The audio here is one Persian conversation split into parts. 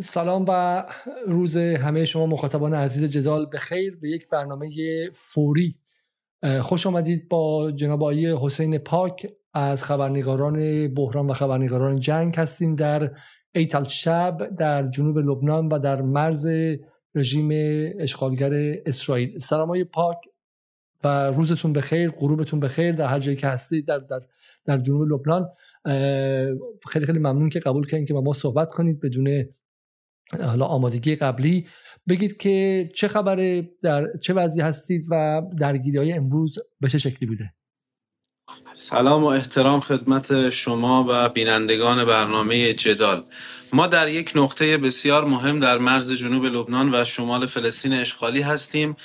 سلام و روز همه شما مخاطبان عزیز جدال. به خیر به یک برنامه فوری. خوش آمدید با جناب آقای حسین پاک. از خبرنگاران بحران و خبرنگاران جنگ هستیم در ایتل شب در جنوب لبنان و در مرز رژیم اشغالگر اسرائیل. سلام های پاک و روزتون بخیر غروبتون بخیر در هر جایی که هستید در در در جنوب لبنان. خیلی خیلی ممنون که قبول کردین که با ما صحبت کنید بدون حالا آمادگی قبلی بگید که چه خبره در چه وضعی هستید و درگیری های امروز به چه شکلی بوده؟ سلام و احترام خدمت شما و بینندگان برنامه جدال. ما در یک نقطه بسیار مهم در مرز جنوب لبنان و شمال فلسطین اشغالی هستیم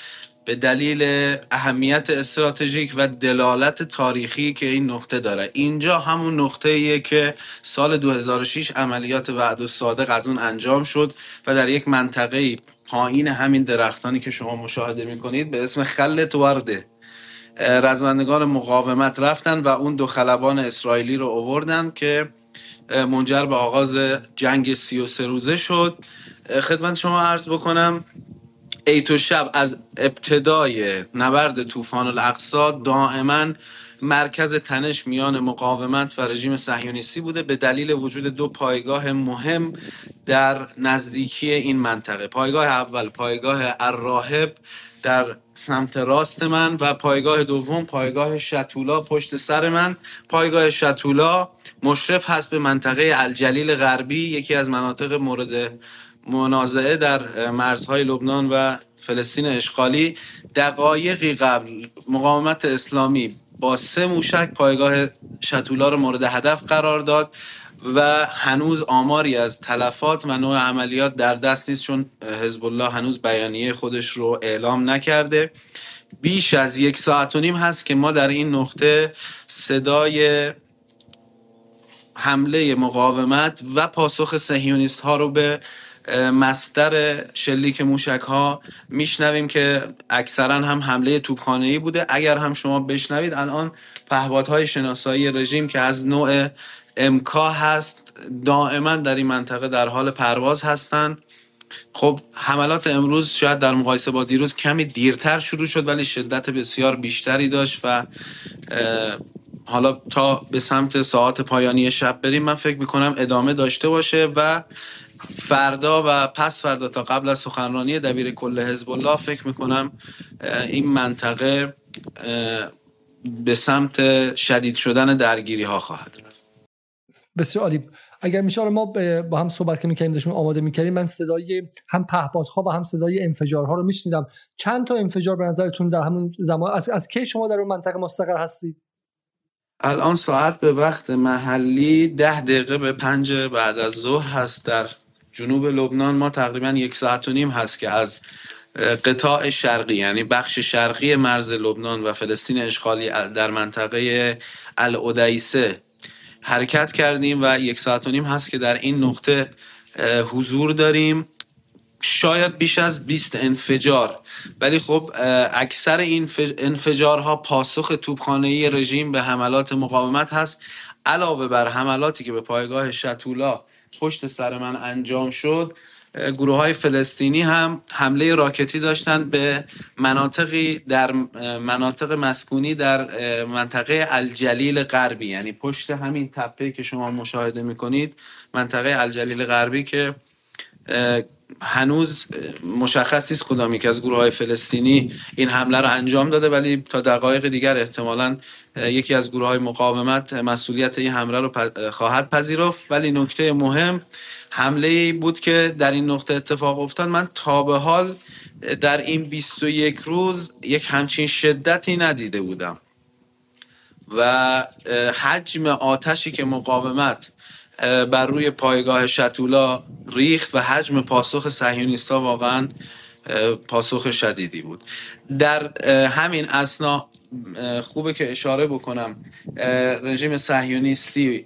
به دلیل اهمیت استراتژیک و دلالت تاریخی که این نقطه داره. اینجا همون نقطه ایه که سال 2006 عملیات وعد و صادق از اون انجام شد و در یک منطقه پایین همین درختانی که شما مشاهده می‌کنید به اسم خلت ورده رزمندگان مقاومت رفتن و اون دو خلبان اسرائیلی رو اووردن که منجر به آغاز جنگ 33 روزه شد. خدمت شما عرض بکنم ایتو شب از ابتدای نبرد طوفان الاقصا دائما مرکز تنش میان مقاومت و رژیم صهیونیستی بوده به دلیل وجود دو پایگاه مهم در نزدیکی این منطقه. پایگاه اول پایگاه الراهب در سمت راست من و پایگاه دوم پایگاه شتولا پشت سر من. پایگاه شتولا مشرف هست به منطقه الجلیل غربی یکی از مناطق مورد منازعه در مرزهای لبنان و فلسطین اشغالی دقایقی قبل مقاومت اسلامی با سه موشک پایگاه شتولا رو مورد هدف قرار داد و هنوز آماری از تلفات و نوع عملیات در دست نیست چون حزب الله هنوز بیانیه خودش رو اعلام نکرده. بیش از یک ساعت و نیم هست که ما در این نقطه صدای حمله مقاومت و پاسخ سهیونیست ها رو به مستر شلیک موشک ها میشنویم که اکثرا هم حمله توپخانه ای بوده. اگر هم شما بشنوید الان پهپادهای شناسایی رژیم که از نوع امکا هست دائما در این منطقه در حال پرواز هستند. خب حملات امروز شاید در مقایسه با دیروز کمی دیرتر شروع شد ولی شدت بسیار بیشتری داشت و حالا تا به سمت ساعت پایانی شب بریم من فکر می‌کنم ادامه داشته باشه و فردا و پس فردا تا قبل از سخنرانی دبیر کل حزب الله فکر می‌کنم این منطقه به سمت شدید شدن درگیری ها خواهد رفت. بسیار عالی. اگر میشه ما با هم صحبت که می‌کنیم داشتیم آماده می‌کردیم من صدای هم پهپادها و هم صدای انفجارها رو میشنیدم. چند تا انفجار به نظرتون در همون زمان از, از کی شما در اون منطقه مستقر هستید؟ الان ساعت به وقت محلی ده دقیقه به پنج بعد از ظهر هست در جنوب لبنان ما تقریبا یک ساعت و نیم هست که از قطاع شرقی یعنی بخش شرقی مرز لبنان و فلسطین اشغالی در منطقه الادیسه حرکت کردیم و یک ساعت و نیم هست که در این نقطه حضور داریم. شاید بیش از 20 انفجار. ولی خب اکثر این انفجارها پاسخ توپخانه رژیم به حملات مقاومت هست علاوه بر حملاتی که به پایگاه شتولا پشت سر من انجام شد. گروه های فلسطینی هم حمله راکتی داشتند به مناطقی در مناطق مسکونی در منطقه الجلیل غربی. یعنی پشت همین تپه که شما مشاهده می‌کنید منطقه الجلیل غربی که هنوز مشخص نیست کدامی که از گروه های فلسطینی این حمله رو انجام داده ولی تا دقایق دیگر احتمالا یکی از گروه های مقاومت مسئولیت این حمله رو خواهد پذیرفت. ولی نکته مهم حمله ای بود که در این نقطه اتفاق افتاد. من تا به حال در این 21 روز یک همچین شدتی ندیده بودم. و حجم آتشی که مقاومت بر روی پایگاه شتولا ریخت و حجم پاسخ صهیونیستا واقعا پاسخ شدیدی بود. در همین اسنا خوبه که اشاره بکنم رژیم صهیونیستی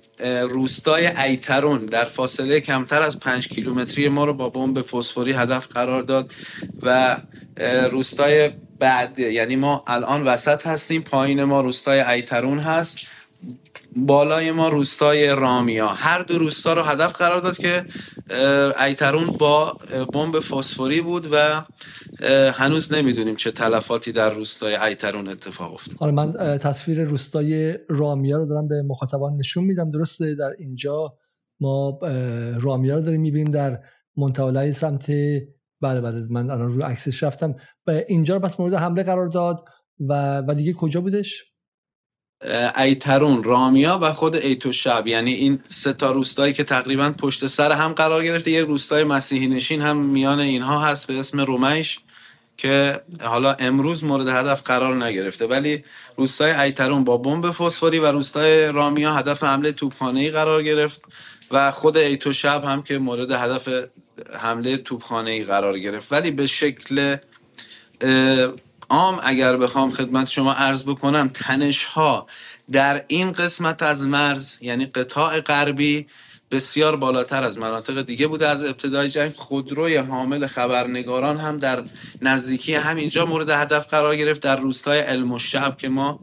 روستای ایترون در فاصله کمتر از پنج کیلومتری ما رو با بمب فسفوری هدف قرار داد و روستای بعد یعنی ما الان وسط هستیم پایین ما روستای ایترون هست. بالای ما روستای رامیا. هر دو روستا رو هدف قرار داد که ایترون با بمب فسفوری بود و هنوز نمی‌دونیم چه تلفاتی در روستای ایترون اتفاق افتاد. حالا من تصویر روستای رامیا رو دارم به مخاطبان نشون میدم. درسته در اینجا ما رامیا رو داریم می‌بینیم در منتولای سمت بله بله من الان رو عکسش رفتم. اینجا رو بس مورد حمله قرار داد و و دیگه کجا بودش؟ ایترون رامیا و خود ایتو شب یعنی این سه تا روستایی که تقریبا پشت سر هم قرار گرفته. یه روستای مسیحی نشین هم میان اینها هست به اسم رومیش که حالا امروز مورد هدف قرار نگرفته. ولی روستای ایترون با بمب فسفوری و روستای رامیا هدف حمله توپخانه‌ای قرار گرفت و خود ایتو شب هم که مورد هدف حمله توپخانه‌ای قرار گرفت. ولی به شکل عام اگر بخوام خدمت شما عرض بکنم تنش ها در این قسمت از مرز یعنی قطاع غربی بسیار بالاتر از مناطق دیگه بوده از ابتدای جنگ. خودروی حامل خبرنگاران هم در نزدیکی همینجا مورد هدف قرار گرفت در روستای علم شب که ما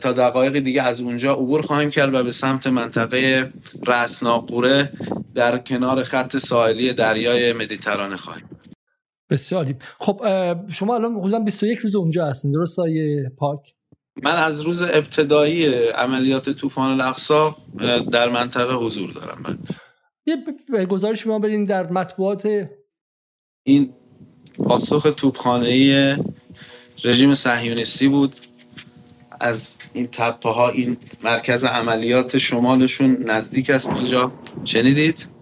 تا دقایق دیگه از اونجا عبور خواهیم کرد و به سمت منطقه رسناقوره در کنار خط ساحلی دریای مدیترانه خواهیم. بسیار خب شما الان حدودا 21 روز اونجا هستین درست آیه پاک؟ من از روز ابتدایی عملیات طوفان الاقصا در منطقه حضور دارم. من یه گزارش ما بدین در مطبوعات این پاسخ توپخانه رژیم صهیونیستی بود. از این تپه ها این مرکز عملیات شمالشون نزدیک است اینجا شنیدید؟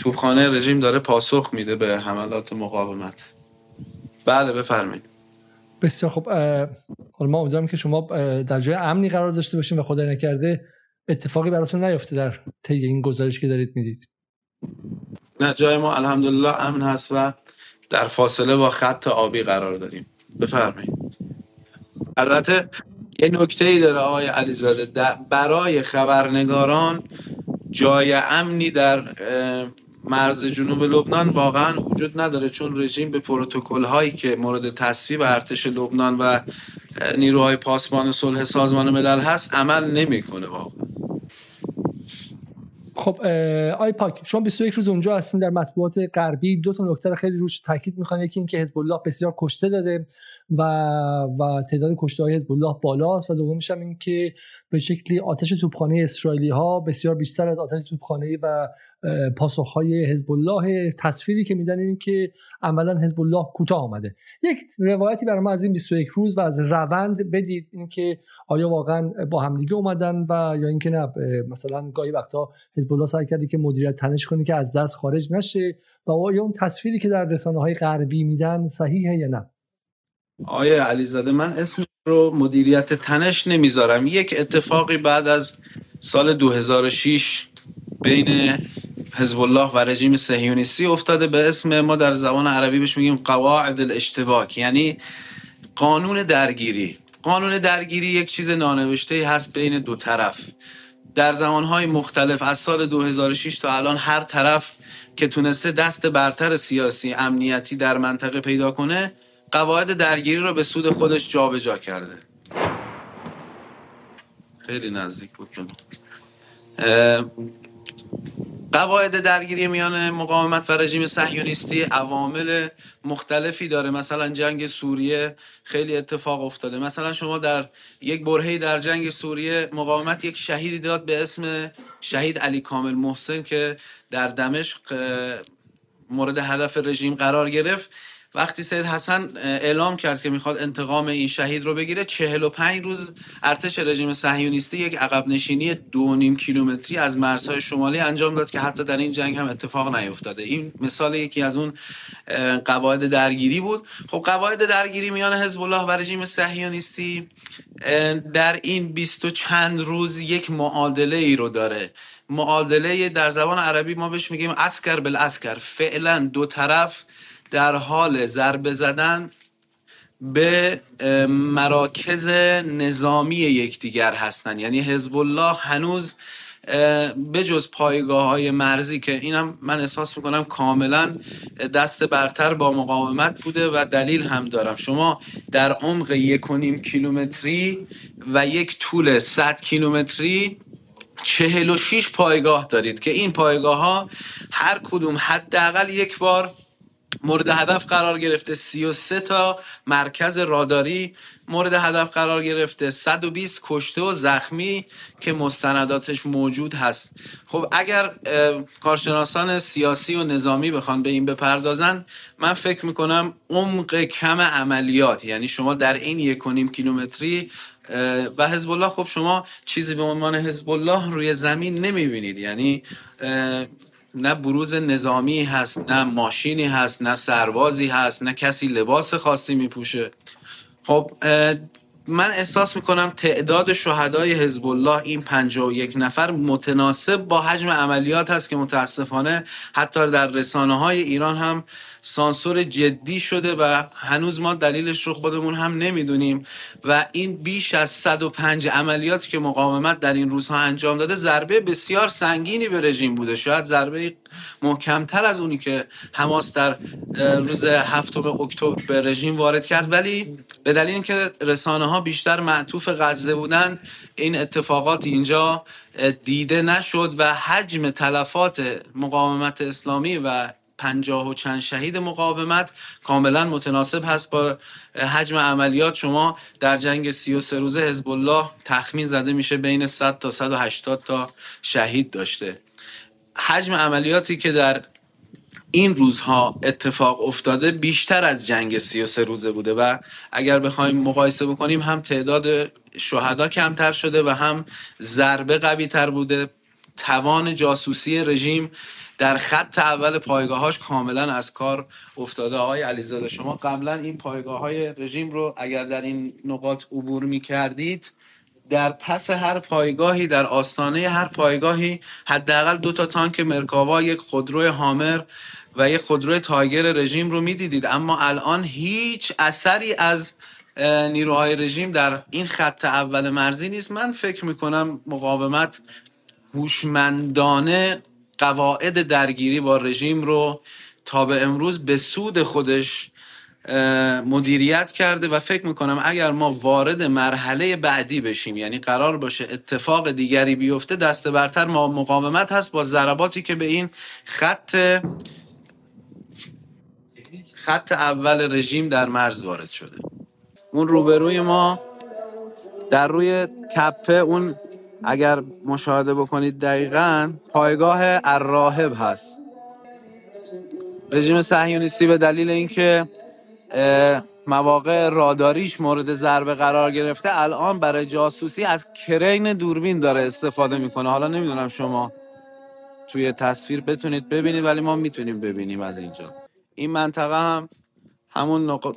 توپخانه رژیم داره پاسخ میده به حملات مقاومت. بله بفرمایید. بسیار خب حالا ما امیدوارم که شما در جای امنی قرار داشته باشین و خدای نکرده اتفاقی براتون نیفته در طی این گزارش که دارید می‌دید. نه جای ما الحمدلله امن هست و در فاصله با خط آبی قرار داریم. بفرمایید. البته یه نکته ای داره آقای علیزاده برای خبرنگاران جای امنی در مرز جنوب لبنان واقعا وجود نداره چون رژیم به پروتکل هایی که مورد تصویب ارتش لبنان و نیروهای پاسبان صلح سازمان ملل هست عمل نمی‌کنه واقعا. خب آی پاک شما 21 روز اونجا هستین در مطبوعات غربی. دو تا نکته خیلی روش تاکید می‌خوان یکی اینکه حزب الله بسیار کشته داده. و و تعداد کشته های حزب الله بالاست و دومش هم این که به شکلی آتش توپخانه اسرائیلی ها بسیار بیشتر از آتش توپخانه و پاسخ های حزب الله تصویری که میدن این که عملا حزب الله کوتاه آمده. یک روایتی برای ما از این 21 روز و از روند بدید اینکه آیا واقعا با همدیگه اومدن و یا اینکه نه مثلا گاهی وقتا حزب الله سعی کرده که مدیریت تنش کنه که از دست خارج نشه و آیا اون تصویری که در رسانه های غربی میدن صحیحه یا نه؟ آیا علیزاده من اسم رو مدیریت تنش نمی‌ذارم. یک اتفاقی بعد از سال 2006 بین حزب الله و رژیم صهیونیستی افتاده به اسم ما در زبان عربی بهش میگیم قواعد الاشتباک یعنی قانون درگیری. قانون درگیری یک چیز نانوشته هست بین دو طرف. در زمانهای مختلف از سال 2006 تا الان هر طرف که تونسته دست برتر سیاسی امنیتی در منطقه پیدا کنه قواعد درگیری رو به سود خودش جابجا جا کرده. خیلی نزدیک بود. قواعد درگیری میان مقاومت و رژیم صهیونیستی عوامل مختلفی داره. مثلا جنگ سوریه خیلی اتفاق افتاده. مثلا شما در یک برهی در جنگ سوریه مقاومت یک شهیدی داد به اسم شهید علی کامل محسن که در دمشق مورد هدف رژیم قرار گرفت. وقتی سید حسن اعلام کرد که می‌خواد انتقام این شهید رو بگیره 45 روز ارتش رژیم صهیونیستی یک عقب نشینی دو نیم کیلومتری از مرزهای شمالی انجام داد که حتی در این جنگ هم اتفاق نیفتاده. این مثال یکی از اون قواعد درگیری بود. خب قواعد درگیری میان حزب الله و رژیم صهیونیستی در این بیست و چند روز یک معادله ای رو داره. معادله در زبان عربی ما بهش میگیم اسکر بالاسکر فعلا دو طرف در حال ضربه زدن به مراکز نظامی یکدیگر هستند یعنی حزب الله هنوز بجز پایگاه های مرزی که اینم من احساس می‌کنم کاملا دست برتر با مقاومت بوده و دلیل هم دارم. شما در عمق یک و نیم کیلومتری و یک طول 100 کیلومتری چهل و شیش پایگاه دارید که این پایگاه ها هر کدوم حداقل یک بار مورد هدف قرار گرفته 33 تا مرکز راداری. مورد هدف قرار گرفته 120 کشته و زخمی که مستنداتش موجود هست. خب اگر کارشناسان سیاسی و نظامی بخوان به این بپردازن من فکر می‌کنم عمق کم عملیات یعنی شما در این یک و نیم کیلومتری و حزب الله خب شما چیزی به عنوان حزب الله روی زمین نمی‌بینید. یعنی نه بروز نظامی هست نه ماشینی هست نه سربازی هست نه کسی لباس خاصی میپوشه. خب من احساس می‌کنم تعداد شهدای حزب الله این یک نفر متناسب با حجم عملیات هست که متاسفانه حتی در رسانه های ایران هم سانسور جدی شده و هنوز ما دلیلش رو خودمون هم نمی‌دونیم. و این بیش از 105 عملیاتی که مقاومت در این روزها انجام داده ضربه بسیار سنگینی به رژیم بوده. شاید ضربه محکمتر از اونی که حماس در روز هفتم اکتبر به رژیم وارد کرد. ولی به دلیل اینکه رسانه ها بیشتر معطوف غزه بودن این اتفاقات اینجا دیده نشد و حجم تلفات مقاومت اسلامی و پنجاه و چند شهید مقاومت کاملا متناسب هست با حجم عملیات. شما در جنگ 33 روزه حزب الله تخمین زده میشه بین 100 تا 180 تا شهید داشته. حجم عملیاتی که در این روزها اتفاق افتاده بیشتر از جنگ 33 روزه بوده و اگر بخوایم مقایسه بکنیم هم تعداد شهدا کمتر شده و هم ضربه قوی تر بوده. توان جاسوسی رژیم در خط اول پایگاهاش کاملا از کار افتاده. آقای علیزاده شما قبلا این پایگاه های رژیم رو اگر در این نقاط عبور می کردید در پس هر پایگاهی در آستانه هر پایگاهی حداقل دو تا تانک مرکاوا یک خودروی هامر و یک خودروی تایگر رژیم رو می‌دیدید. اما الان هیچ اثری از نیروهای رژیم در این خط اول مرزی نیست. من فکر می‌کنم مقاومت هوشمندانه قواعد درگیری با رژیم رو تا به امروز به سود خودش مدیریت کرده و فکر می‌کنم اگر ما وارد مرحله بعدی بشیم یعنی قرار باشه اتفاق دیگری بیفته دست برتر ما مقاومت هست با ضرباتی که به این خط خط اول رژیم در مرز وارد شده. اون روبروی ما در روی تپه اون اگر مشاهده بکنید دقیقا پایگاه الراهب هست. رژیم صهیونیستی به دلیل اینکه مواقع راداریش مورد ضربه قرار گرفته الان برای جاسوسی از کرین دوربین داره استفاده می‌کنه. حالا نمی‌دونم شما توی تصویر بتونید ببینید ولی ما می‌تونیم ببینیم از اینجا. این منطقه هم همون نق...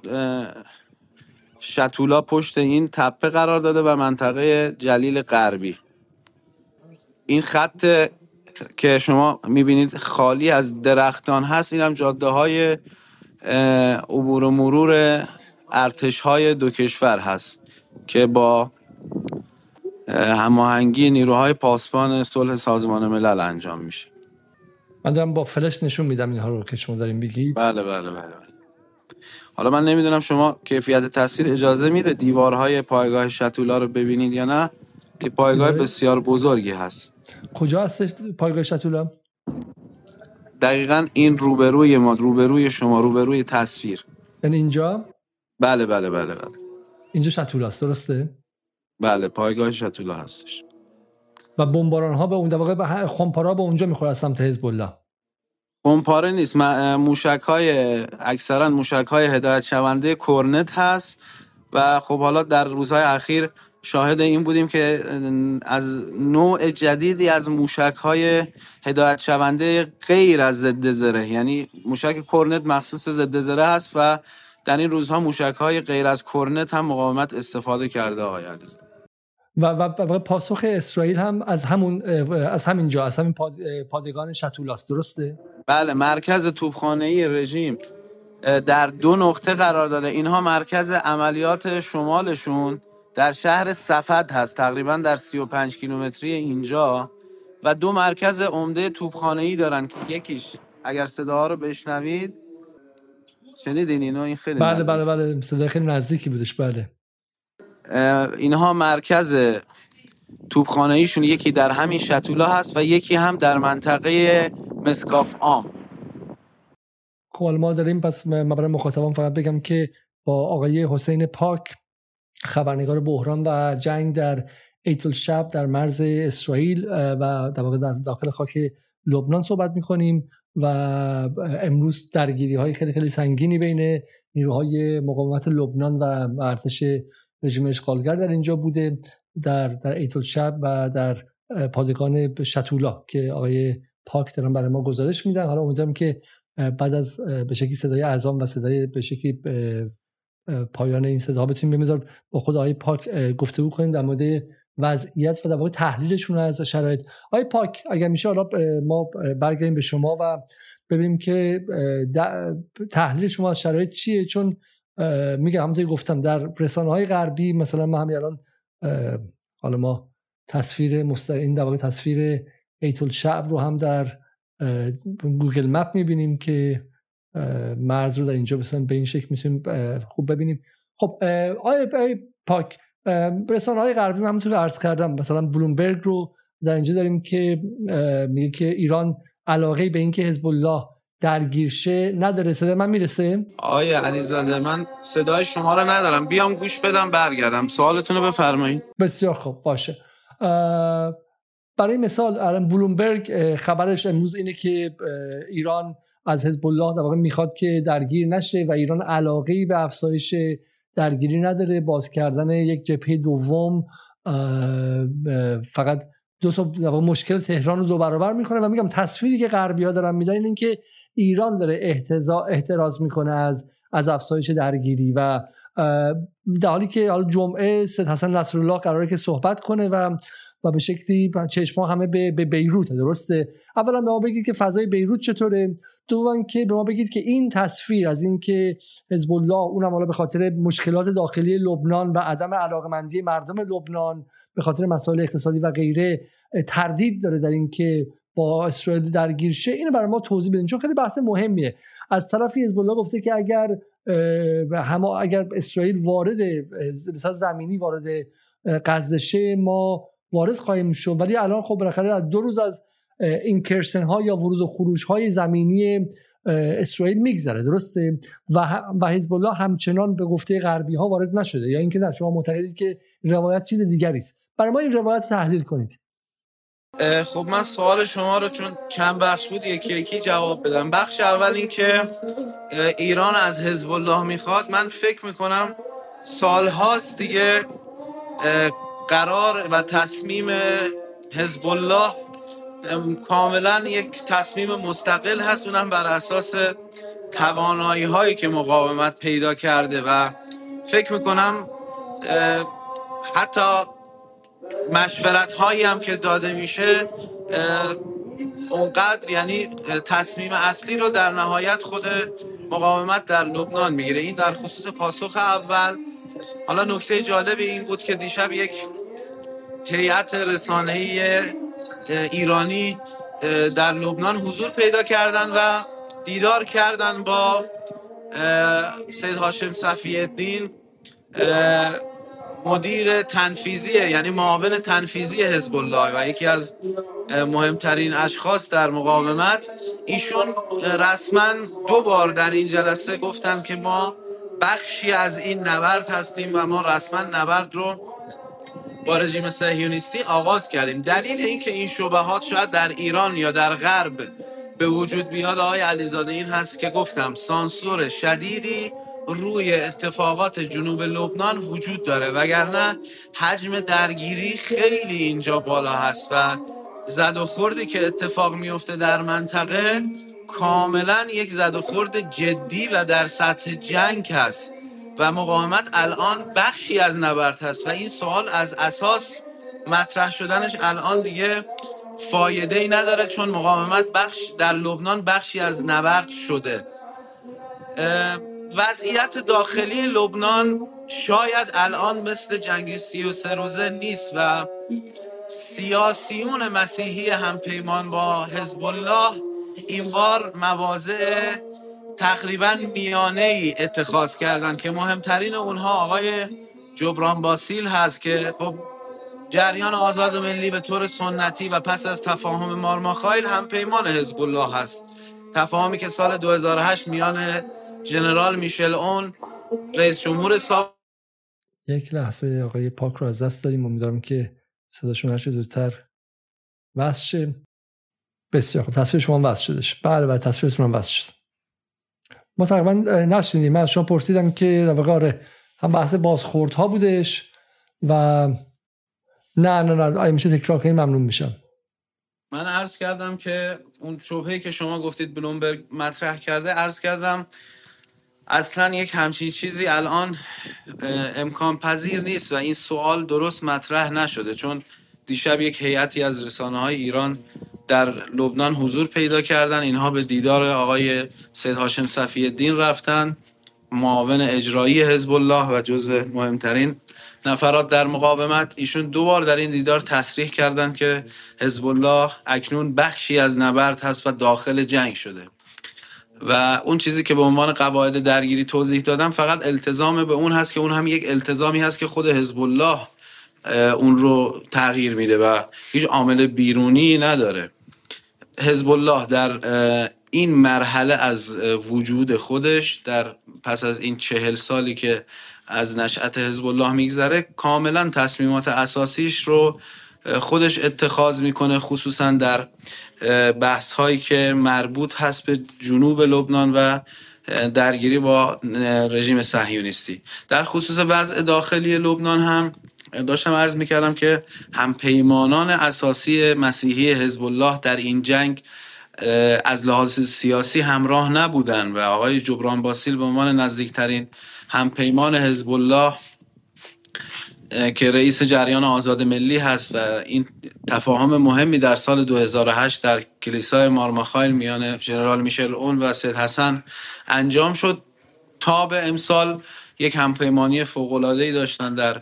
شتولا پشت این تپه قرار داده و منطقه جلیل غربی. این خط که شما می‌بینید خالی از درختان هست این هم جاده های عبور و مرور ارتش های دو کشور هست که با هماهنگی نیروهای پاسبان صلح سازمان ملل انجام میشه. من دارم با فلش نشون میدم اینها رو که شما داریم بگید بله بله بله, بله. حالا من نمی‌دونم شما کیفیت تصویر اجازه میده دیوارهای پایگاه شتولا رو ببینید یا نه؟ یه پایگاه بسیار بزرگی هست. کجا هستش پایگاه شتولا دقیقا این روبروی ما روبروی شما روبروی تصویر. یعنی اینجا؟ بله بله بله بله. اینجا شتولا است درسته؟ بله پایگاه شتولا هستش. و بمباران ها به اون واقع خمپارا به اونجا می‌خوره از سمت حزب الله. خمپاره نیست. موشک های اکثرا موشک های هدایت شونده کرنت هست و خب حالا در روزهای اخیر شاهد این بودیم که از نوع جدیدی از موشک های هدایت شونده غیر از ضد زره یعنی موشک کرنت مخصوص ضد زره هست و در این روزها موشک های غیر از کرنت هم مقاومت استفاده کرده آقای علیزاده. و, و, و پاسخ اسرائیل هم از همون از همین جا از همین پادگان شتولاست درسته؟ بله مرکز توپخانه رژیم در دو نقطه قرار داده. اینها مرکز عملیات شمالشون. در شهر صفد هست تقریبا در 35 کیلومتری اینجا. و دو مرکز عمده توپخانه‌ای دارن که یکیش اگر صداها رو بشنوید شنیدین اینو؟ این خیلی بله بله بله صدای خیلی نزدیکی بودش. بله. اینها مرکز توپخانه ایشون یکی در همین شتولا هست و یکی هم در منطقه مسکاف آم خب ما داریم پس من برای مخاطبان فقط بگم که با آقای حسین پاک خبرنگار بحران و جنگ در ایتل شب در مرز اسرائیل و در واقع در داخل خاک لبنان صحبت می‌کنیم و امروز درگیری های خیلی خیلی سنگینی بین نیروهای مقاومت لبنان و ارتش رژیم اشغالگر در اینجا بوده در در ایتل شب و در پادگان شتولا که آقای پاک دارن برای ما گزارش میدن. حالا امیدوارم که بعد از به شکلی صدای اعظام و صدای به شکلی پایان این صدا بتونیم بمیزار با خود آقای پاک گفتگو کنیم در مورد وضعیت و در واقع تحلیلشون از شرایط. آقای پاک اگر میشه حالا ما برگردیم به شما و ببینیم که تحلیل شما از شرایط چیه؟ چون میگم همونطوری گفتم در رسانه های غربی مثلا ما همین الان حالا ما تصویر این در واقع تصویر ایتول شعب رو هم در گوگل مپ می‌بینیم که مرز رو در اینجا مثلا به این شکل می‌تونیم خوب ببینیم. خب آقای پاک رسانه های غربی من همونطور عرض کردم مثلا بلومبرگ رو در اینجا داریم که میگه که ایران علاقه به اینکه حزب الله درگیر شه نداره. صدای من می‌رسه؟ آیه علیزاده من صدای شما رو ندارم. بیام گوش بدم برگردم. سوالتون رو بفرمایید. بسیار خوب باشه. برای مثال الان بلومبرگ خبرش امروز اینه که ایران از حزب الله در واقع می‌خواد که درگیر نشه و ایران علاقه به افزایش درگیری نداره. باز کردن یک جبهه دوم فقط دو تا مشکل تهران رو دو برابر می‌کنه و میگم تصویری که غربی ها دارن میدن این که ایران داره احتراز می‌کنه از از افزایش درگیری و در حالی که حالا جمعه سید حسن نصرالله قراره که صحبت کنه و و به شکلی چشما همه به, به بیروت درسته؟ اولا به ما بگید که فضای بیروت چطوره؟ دوم که به ما بگید که این تصویر از اینکه حزب الله اونم حالا به خاطر مشکلات داخلی لبنان و عدم علاقمندی مردم لبنان به خاطر مسائل اقتصادی و غیره تردید داره در اینکه با اسرائیل درگیر شه اینو برای ما توضیح بدین چون خیلی بحث مهمیه. از طرفی حزب الله گفته که اگر اگر اسرائیل وارد زمینی وارد غزه ما وارد خواهیم شد. ولی الان خب بالاخره از دو روز از اینکرشن ها یا ورود و خروج های زمینی اسرائیل میگذره. درسته؟ و و حزب الله همچنان به گفته غربی ها وارد نشده. یا اینکه نه شما معتقدید که روایت چیز دیگری است. برای ما این روایت تحلیل کنید. خب من سوال شما رو چون چند بخش بود یکی یکی جواب بدم. بخش اول این که ایران از حزب الله می‌خواد. من فکر می‌کنم سالهاست دیگه قرار و تصمیم حزب الله کاملا یک تصمیم مستقل هست. اونم بر اساس توانایی هایی که مقاومت پیدا کرده و فکر می‌کنم حتی مشورت هایی هم که داده میشه اونقدر یعنی تصمیم اصلی رو در نهایت خود مقاومت در لبنان می‌گیره. این در خصوص پاسخ اول. حالا نکته جالب این بود که دیشب یک هیئت رسانه‌ای ایرانی در لبنان حضور پیدا کردن و دیدار کردن با سید هاشم صفی الدین مدیر تنفیزی یعنی معاون تنفیزی حزب الله و یکی از مهمترین اشخاص در مقاومت. ایشون رسما دو بار در این جلسه گفتن که ما بخشی از این نبرد هستیم و ما رسما نبرد رو با رژیم صهیونیستی آغاز کردیم. دلیل اینکه این شبهات شاید در ایران یا در غرب به وجود بیاد آقای علیزاده این هست که گفتم سانسور شدیدی روی اتفاقات جنوب لبنان وجود داره. وگرنه حجم درگیری خیلی اینجا بالا هست و زد و خوردی که اتفاق میفته در منطقه کاملا یک زد و خورد جدی و در سطح جنگ هست. و مقاومت الان بخشی از نبرد هست و این سوال از اساس مطرح شدنش الان دیگه فایده ای نداره چون مقاومت بخش در لبنان بخشی از نبرد شده. وضعیت داخلی لبنان شاید الان مثل جنگ سی و سه روزه نیست و سیاسیون مسیحی همپیمان با حزب الله این بار مواضع تقریبا میانه ای اتخاذ کردن که مهمترین اونها آقای جبران باسیل هست که خب جریان آزاد ملی به طور سنتی و پس از تفاهم مارماخایل هم پیمان حزب الله هست. تفاهمی که سال 2008 میان جنرال میشل اون رئیس جمهور سابق یک لحظه آقای پاک رو از دست دادیم. امیدوارم که صداشون هرچه زودتر وصل شه. بسیار خوب. تصویر شما وصل شدش بله بله تصویرتون هم وصل شد ما تقریبا نشنیدیم من از شما پرسیدم که در واقع آره هم بحث بازخوردها بودش و نه نه نه اگه میشه تکرار کنیم ممنون میشم. من عرض کردم که اون شبهه که شما گفتید بلومبرگ مطرح کرده عرض کردم اصلا یک همچین چیزی الان امکان پذیر نیست و این سوال درست مطرح نشده چون دیشب یک هیئتی از رسانه های ایران در لبنان حضور پیدا کردن. اینها به دیدار آقای سید هاشم صفی الدین رفتن معاون اجرایی حزب الله و جزو مهمترین نفرات در مقاومت. ایشون دو بار در این دیدار تصریح کردند که حزب الله اکنون بخشی از نبرد هست و داخل جنگ شده. و اون چیزی که به عنوان قواعد درگیری توضیح دادم فقط التزام به اون هست که اون هم یک التزامی هست که خود حزب الله اون رو تغییر میده و هیچ عامل بیرونی نداره. حزب الله در این مرحله از وجود خودش در پس از این چهل سالی که از نشأت حزب الله میگذره کاملا تصمیمات اساسیش رو خودش اتخاذ می‌کنه خصوصا در بحث هایی که مربوط هست به جنوب لبنان و درگیری با رژیم صهیونیستی. در خصوص وضع داخلی لبنان هم داشتم عرض می‌کردم که همپیمانان اساسی مسیحی حزب الله در این جنگ از لحاظ سیاسی همراه نبودن و آقای جبران باسیل به عنوان نزدیکترین همپیمان حزب الله که رئیس جریان آزاد ملی هست و این تفاهم مهمی در سال 2008 در کلیسای مارماخایل میان ژنرال میشل اون و سید حسن انجام شد. تا به امسال یک همپیمانی فوق‌العاده‌ای داشتن در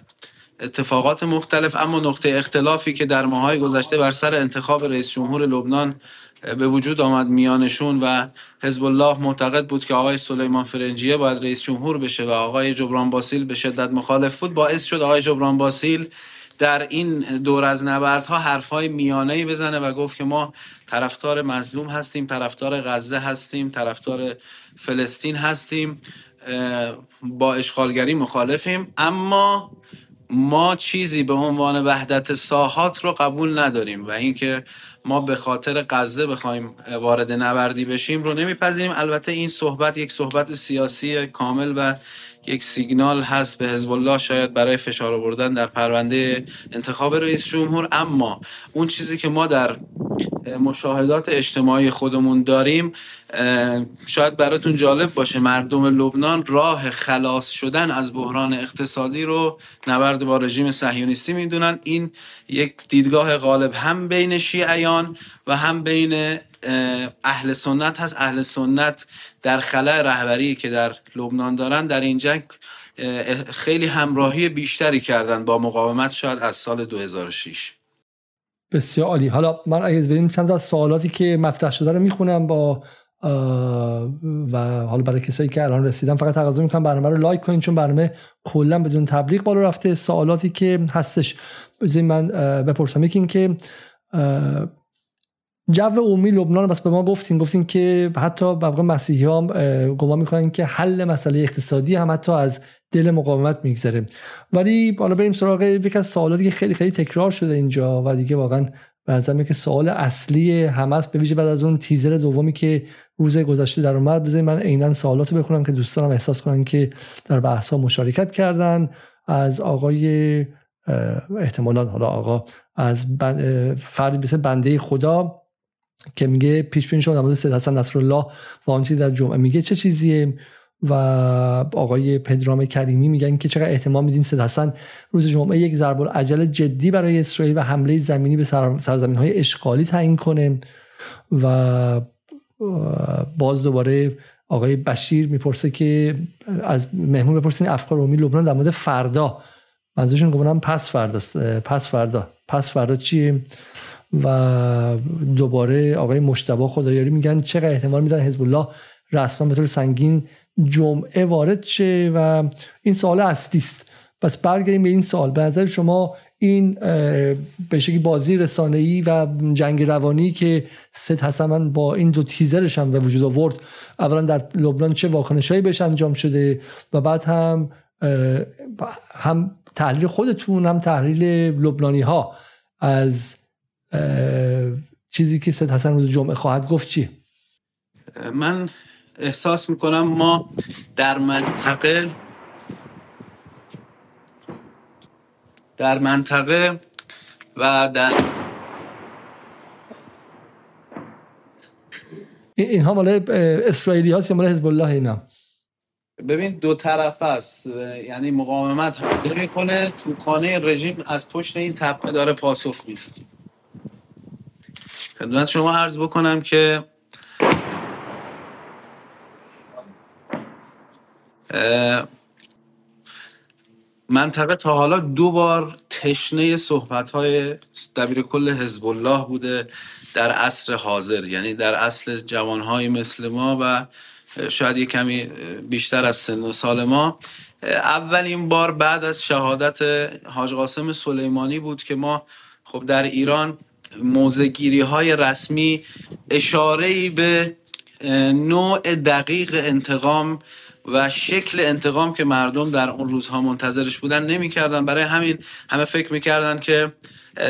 اتفاقات مختلف اما نقطه اختلافی که در ماهای گذشته بر سر انتخاب رئیس جمهور لبنان به وجود آمد میانشون و حزب الله معتقد بود که آقای سلیمان فرنجیه باید رئیس جمهور بشه و آقای جبران باسیل به شدت مخالف بود. باعث شد آقای جبران باسیل در این دور از نبردها حرفهای میانه بزنه و گفت که ما طرفدار مظلوم هستیم طرفدار غزه هستیم طرفدار فلسطین هستیم با اشغالگری مخالفیم. اما ما چیزی به عنوان وحدت ساحات رو قبول نداریم و اینکه ما به خاطر غزه بخوایم وارد نبردی بشیم رو نمیپذیریم. البته این صحبت یک صحبت سیاسی کامل و یک سیگنال هست به حزب الله شاید برای فشار آوردن در پرونده انتخاب رئیس جمهور اما اون چیزی که ما در مشاهدات اجتماعی خودمون داریم شاید براتون جالب باشه مردم لبنان راه خلاص شدن از بحران اقتصادی رو نبرد با رژیم صهیونیستی می‌دونن. این یک دیدگاه غالب هم بین شیعیان و هم بین اهل سنت هست. اهل سنت در خلای رهبری که در لبنان دارن در این جنگ خیلی همراهی بیشتری کردن با مقاومت شاید از سال 2006 بسیار عالی. حالا من اگه بریم چند از سوالاتی که مطرح شده رو می‌خونم با و حالا برای کسایی که الان رسیدن فقط تقاضا می‌کنم برنامه رو لایک کنین چون برنامه کلا بدون تبلیغ بالا رفته. سوالاتی که هستش بذارین من بپرسم. یکی جو عمومی لبنان بس به ما گفتین گفتین که حتی به مسیحی ها گمان می‌کنن که حل مسئله اقتصادی هم حتی از دل مقاومت میگذره. ولی حالا بریم سراغ یک از سوالاتی که خیلی خیلی تکرار شده اینجا و دیگه واقعا به که سوال اصلی همه است. به ویژه بعد از اون تیزر دومی که روز گذشته در اومد بذارید من عینا سوالات رو بخونم که دوستانم احساس کنن که در بحث ها مشارکت کردن. از آقای احتمالا حالا آقا از فردی مثل بنده خدا. که میگه پیش بینی شما مورد سید حسن نصرالله و آن در جمعه میگه چه چیزیه؟ و آقای پدرام کریمی میگن که چقدر احتمال میدین سید حسن روز جمعه یک ضرب العجل جدی برای اسرائیل و حمله زمینی به سرزمین های اشغالی تعیین کنه و باز دوباره آقای بشیر می‌پرسه که از مهمون بپرسین افکار عمومی لبنان در مورد فردا. منظورشون گفتم پس فردا پس فردا. پس فردا چیه؟ و دوباره آقای مشتبه خدایاری میگن چقدر احتمال میدن حزب الله رسما به طور سنگین جمعه وارد شه و این سوال اصلی است. پس برگردیم به این سوال. به نظر شما این به شکلی بازی رسانه‌ای و جنگ روانی که ست حسن با این دو تیزرش هم به وجود آورد اولا در لبنان چه واکنشهایی بهش انجام شده و بعد هم هم تحلیل خودتون هم تحلیل لبنانی ها از چیزی که ست حسن روز جمعه خواهد گفت چی من احساس می‌کنم ما در منطقه در منطقه و در اینها مال اسرائیلی هاست یا مال حزب الله اینا؟ ببین دو طرف است یعنی مقاومت هم می‌کنه توپخانه رژیم از پشت این تپه داره پاسخ میده. خدمت شما عرض بکنم که منطقه تا حالا دو بار تشنه صحبت های دبیر کل حزب الله بوده در عصر حاضر یعنی در اصل جوانهایی مثل ما و شاید یه کمی بیشتر از سن و سال ما. اولین بار بعد از شهادت حاج قاسم سلیمانی بود که ما خب در ایران موزگیری های رسمی اشاره به نوع دقیق انتقام و شکل انتقام که مردم در اون روزها منتظرش بودن نمی‌کردن. برای همین همه فکر می‌کردن که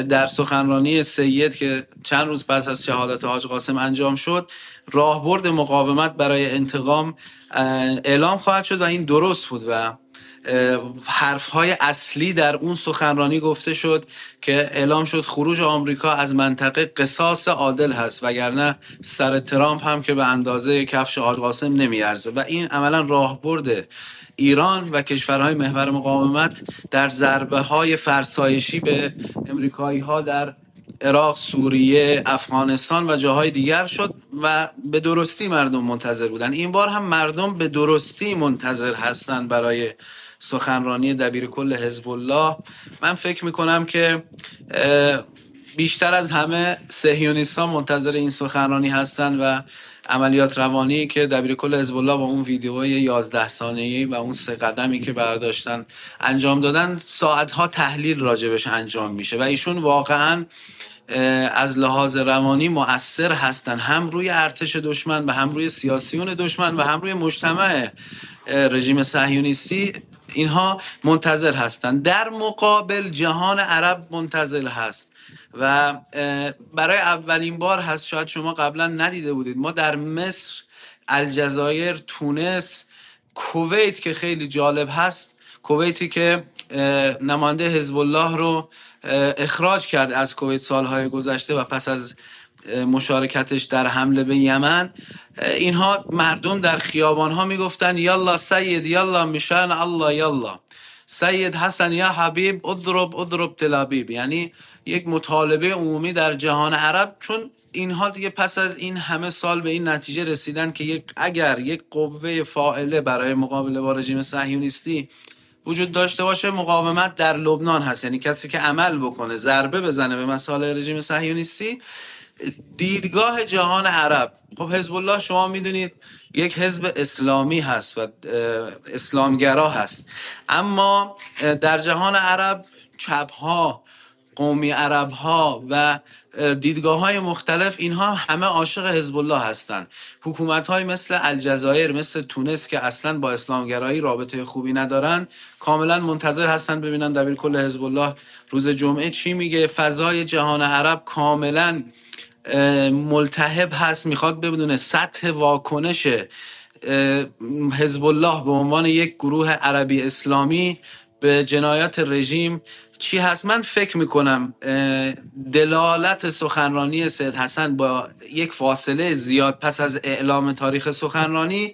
در سخنرانی سید که چند روز بعد از شهادت حاج قاسم انجام شد راهبرد مقاومت برای انتقام اعلام خواهد شد و این درست بود و حرف های اصلی در اون سخنرانی گفته شد که اعلام شد خروج آمریکا از منطقه قصاص عادل هست وگرنه سر ترامپ هم که به اندازه کفش آل قاسم و این عملا راهبرد ایران و کشورهای محور مقاومت در ضربه های فرسایشی به امریکایی ها در عراق، سوریه، افغانستان و جاهای دیگر شد و به درستی مردم منتظر بودن. این بار هم مردم به درستی منتظر هستند برای سخنرانی دبیر کل حزب الله من فکر می‌کنم که بیشتر از همه سهیونیستان منتظر این سخنرانی هستند و عملیات روانی که دبیر کل حزب الله با اون ویدیوهای 11 ثانیه‌ای و اون سه قدمی که برداشتن انجام دادن ساعتها تحلیل راجبش انجام میشه و ایشون واقعا از لحاظ روانی مؤثر هستن. هم روی ارتش دشمن و هم روی سیاسیون دشمن و هم روی مجتمع رژیم صهیونیستی اینها منتظر هستند. در مقابل جهان عرب منتظر هست. و برای اولین بار هست. شاید شما قبلا ندیده بودید. ما در مصر الجزایر تونس کویت که خیلی جالب هست. کویتی که نماینده حزب الله رو اخراج کرد از کویت سالهای گذشته و پس از مشارکتش در حمله به یمن اینها مردم در خیابان ها می‌گفتن یالا سید یالا میشن الله یالا. سید حسن یا حبیب ادرب ادرب تلابیب یعنی یک مطالبه عمومی در جهان عرب چون اینها دیگه پس از این همه سال به این نتیجه رسیدن که یک اگر یک قوه فائله برای مقابله با رژیم صهیونیستی وجود داشته باشه مقاومت در لبنان هست. یعنی کسی که عمل بکنه ضربه بزنه به مسائل رژیم صهیونیستی دیدگاه جهان عرب. خب حزب الله شما می‌دونید یک حزب اسلامی هست و اسلامگرا هست. اما در جهان عرب چپ ها قومی عرب ها و دیدگاه های مختلف اینها همه عاشق حزب الله هستند. حکومت های مثل الجزایر مثل تونس که اصلا با اسلامگرایی رابطه خوبی ندارن کاملا منتظر هستند ببینن دبیر کل حزب الله روز جمعه چی میگه. فضای جهان عرب کاملا ملتهب هست. می‌خواد بدونه سطح واکنش حزب الله به عنوان یک گروه عربی اسلامی به جنایات رژیم چی هست؟ من فکر می‌کنم دلالت سخنرانی سید حسن با یک فاصله زیاد پس از اعلام تاریخ سخنرانی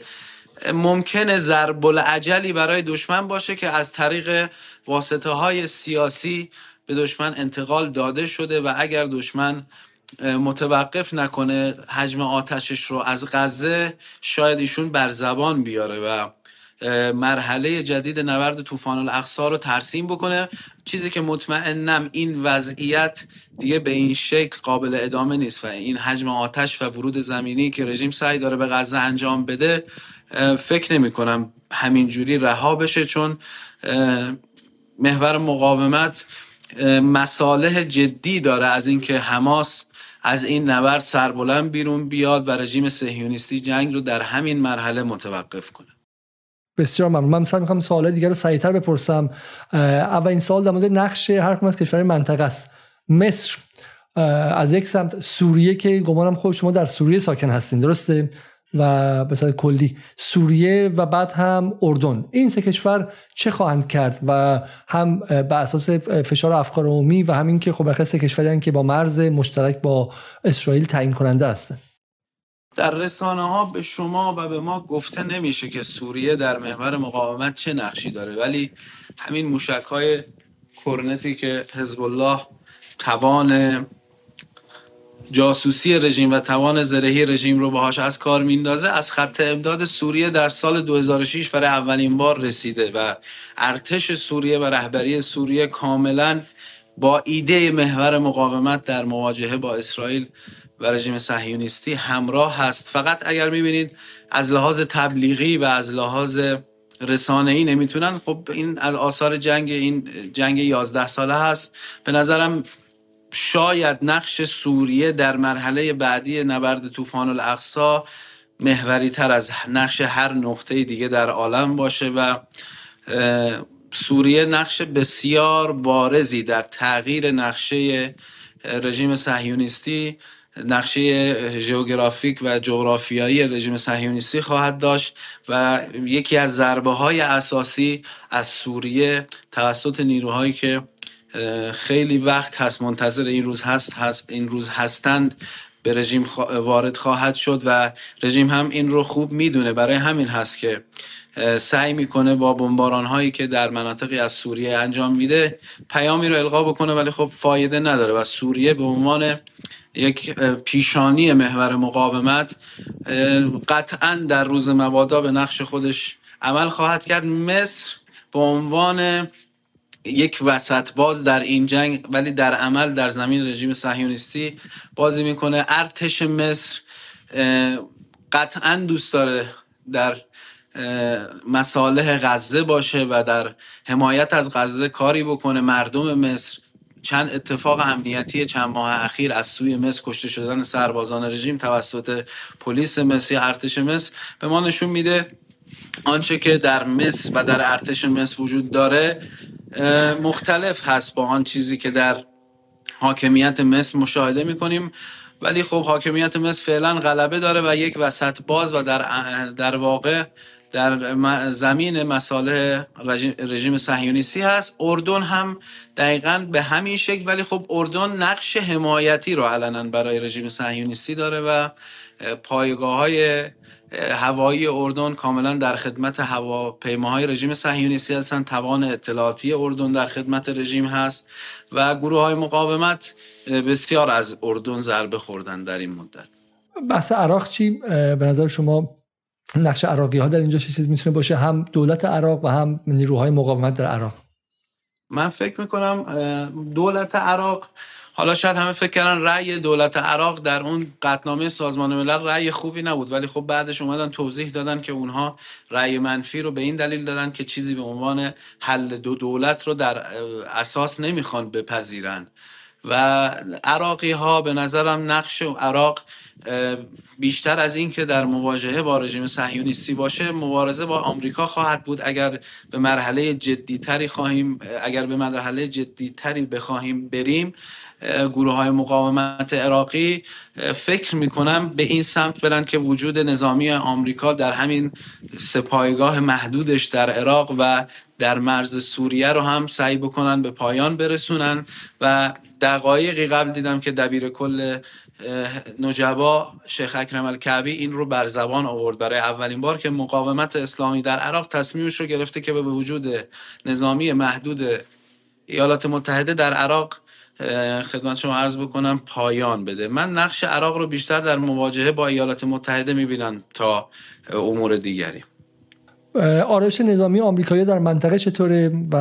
ممکنه ضرب العجلی برای دشمن باشه که از طریق واسطه های سیاسی به دشمن انتقال داده شده و اگر دشمن متوقف نکنه حجم آتشش رو از غزه شاید ایشون بر زبان بیاره و مرحله جدید نبرد طوفان الاقصا رو ترسیم بکنه. چیزی که مطمئنم این وضعیت دیگه به این شکل قابل ادامه نیست و این حجم آتش و ورود زمینی که رژیم سعی داره به غزه انجام بده فکر نمی کنم همینجوری رها بشه چون محور مقاومت مصالح جدی داره از اینکه حماس از این نبرد سربلند بیرون بیاد و رژیم صهیونیستی جنگ رو در همین مرحله متوقف کنه. بسیار ممنون. من مثلا می‌خوام سوال دیگر رو سریعتر بپرسم. اولین سوال در مورد نقش هر از کشور منطقه است. مصر از یک سمت سوریه که گمانم خود شما در سوریه ساکن هستین درسته؟ و به کلی سوریه و بعد هم اردن. این سه کشور چه خواهند کرد؟ و هم به اساس فشار افکار عمومی و همین که خب سه کشوری که با مرز مشترک با اسرائیل تعیین کننده هستند. در رسانه ها به شما و به ما گفته نمیشه که سوریه در محور مقاومت چه نقشی داره ولی همین موشک های کرنتی که حزب الله توان جاسوسی رژیم و توان زرهی رژیم رو باهاش از کار میندازه از خط امداد سوریه در سال 2006 برای اولین بار رسیده و ارتش سوریه و رهبری سوریه کاملا با ایده محور مقاومت در مواجهه با اسرائیل و رژیم صهیونیستی همراه هست. فقط اگر می‌بینید از لحاظ تبلیغی و از لحاظ رسانه ای نمی‌تونن خب این از آثار جنگ این جنگ 11 ساله هست. به نظرم شاید نقش سوریه در مرحله بعدی نبرد طوفان الاقصا محوری تر از نقش هر نقطه دیگه در عالم باشه و سوریه نقش بسیار بارزی در تغییر نقشه رژیم صهیونیستی نقشه ژئوگرافیک و جغرافیایی رژیم صهیونیستی خواهد داشت و یکی از ضربه های اساسی از سوریه توسط نیروهایی که خیلی وقت هست منتظر این روز هست, هست این روز هستند به رژیم وارد خواهد شد و رژیم هم این رو خوب می‌دونه. برای همین هست که سعی می‌کنه با بمباران هایی که در مناطقی از سوریه انجام میده پیامی رو القا بکنه ولی خب فایده نداره و سوریه به عنوان یک پیشانی محور مقاومت قطعا در روز مبادا به نقش خودش عمل خواهد کرد. مصر به عنوان یک وسط باز در این جنگ ولی در عمل در زمین رژیم صهیونیستی بازی می‌کنه. ارتش مصر قطعا دوست داره در مصالح غزه باشه و در حمایت از غزه کاری بکنه. مردم مصر چند اتفاق امنیتی چند ماه اخیر از سوی مصر کشته شدن سربازان رژیم توسط پلیس مصر یا ارتش مصر به ما نشون میده آنچه که در مصر و در ارتش مصر وجود داره مختلف هست با آن چیزی که در حاکمیت مصر مشاهده می‌کنیم. ولی خب حاکمیت مصر فعلا غلبه داره و یک وسط باز و در, در واقع در زمین مسائل رژیم صهیونیستی هست. اردن هم دقیقا به همین شکل ولی خب اردن نقش حمایتی رو علنا برای رژیم صهیونیستی داره و پایگاه های هوایی اردن کاملا در خدمت هواپیماهای رژیم صهیونیستی هستند توان اطلاعاتی اردن در خدمت رژیم هست و گروه های مقاومت بسیار از اردن ضربه خوردن در این مدت. بحث عراق چی؟ به نظر شما نقش عراقی ها در اینجا چه چیز می‌تونه باشه؟ هم دولت عراق و هم نیروهای مقاومت در عراق. من فکر می‌کنم دولت عراق حالا شاید همه فکر کردن رأی دولت عراق در اون قطنامه سازمان ملل رأی خوبی نبود ولی خب بعدش اومدن توضیح دادن که اونها رأی منفی رو به این دلیل دادن که چیزی به عنوان حل دو دولت رو در اساس نمی‌خوان بپذیرن. و عراقی ها به نظرم نقش عراق بیشتر از این که در مواجهه با رژیم صهیونیستی باشه مبارزه با آمریکا خواهد بود. اگر به مرحله جدیتری خواهیم اگر به مرحله جدیتری بخواهیم بریم گروه های مقاومت عراقی فکر می‌کنم به این سمت برن که وجود نظامی آمریکا در همین سپایگاه محدودش در عراق و در مرز سوریه رو هم سعی بکنن به پایان برسونن و دقایقی قبل دیدم که دبیر کل نجبا شیخ اکرم الکعبی این رو بر زبان آورد برای اولین بار که مقاومت اسلامی در عراق تصمیمش رو گرفته که به وجود نظامی محدود ایالات متحده در عراق خدمت شما عرض بکنم پایان بده. من نقش عراق رو بیشتر در مواجهه با ایالات متحده می‌بینم تا امور دیگری. آرایش نظامی آمریکایی در منطقه چطوره و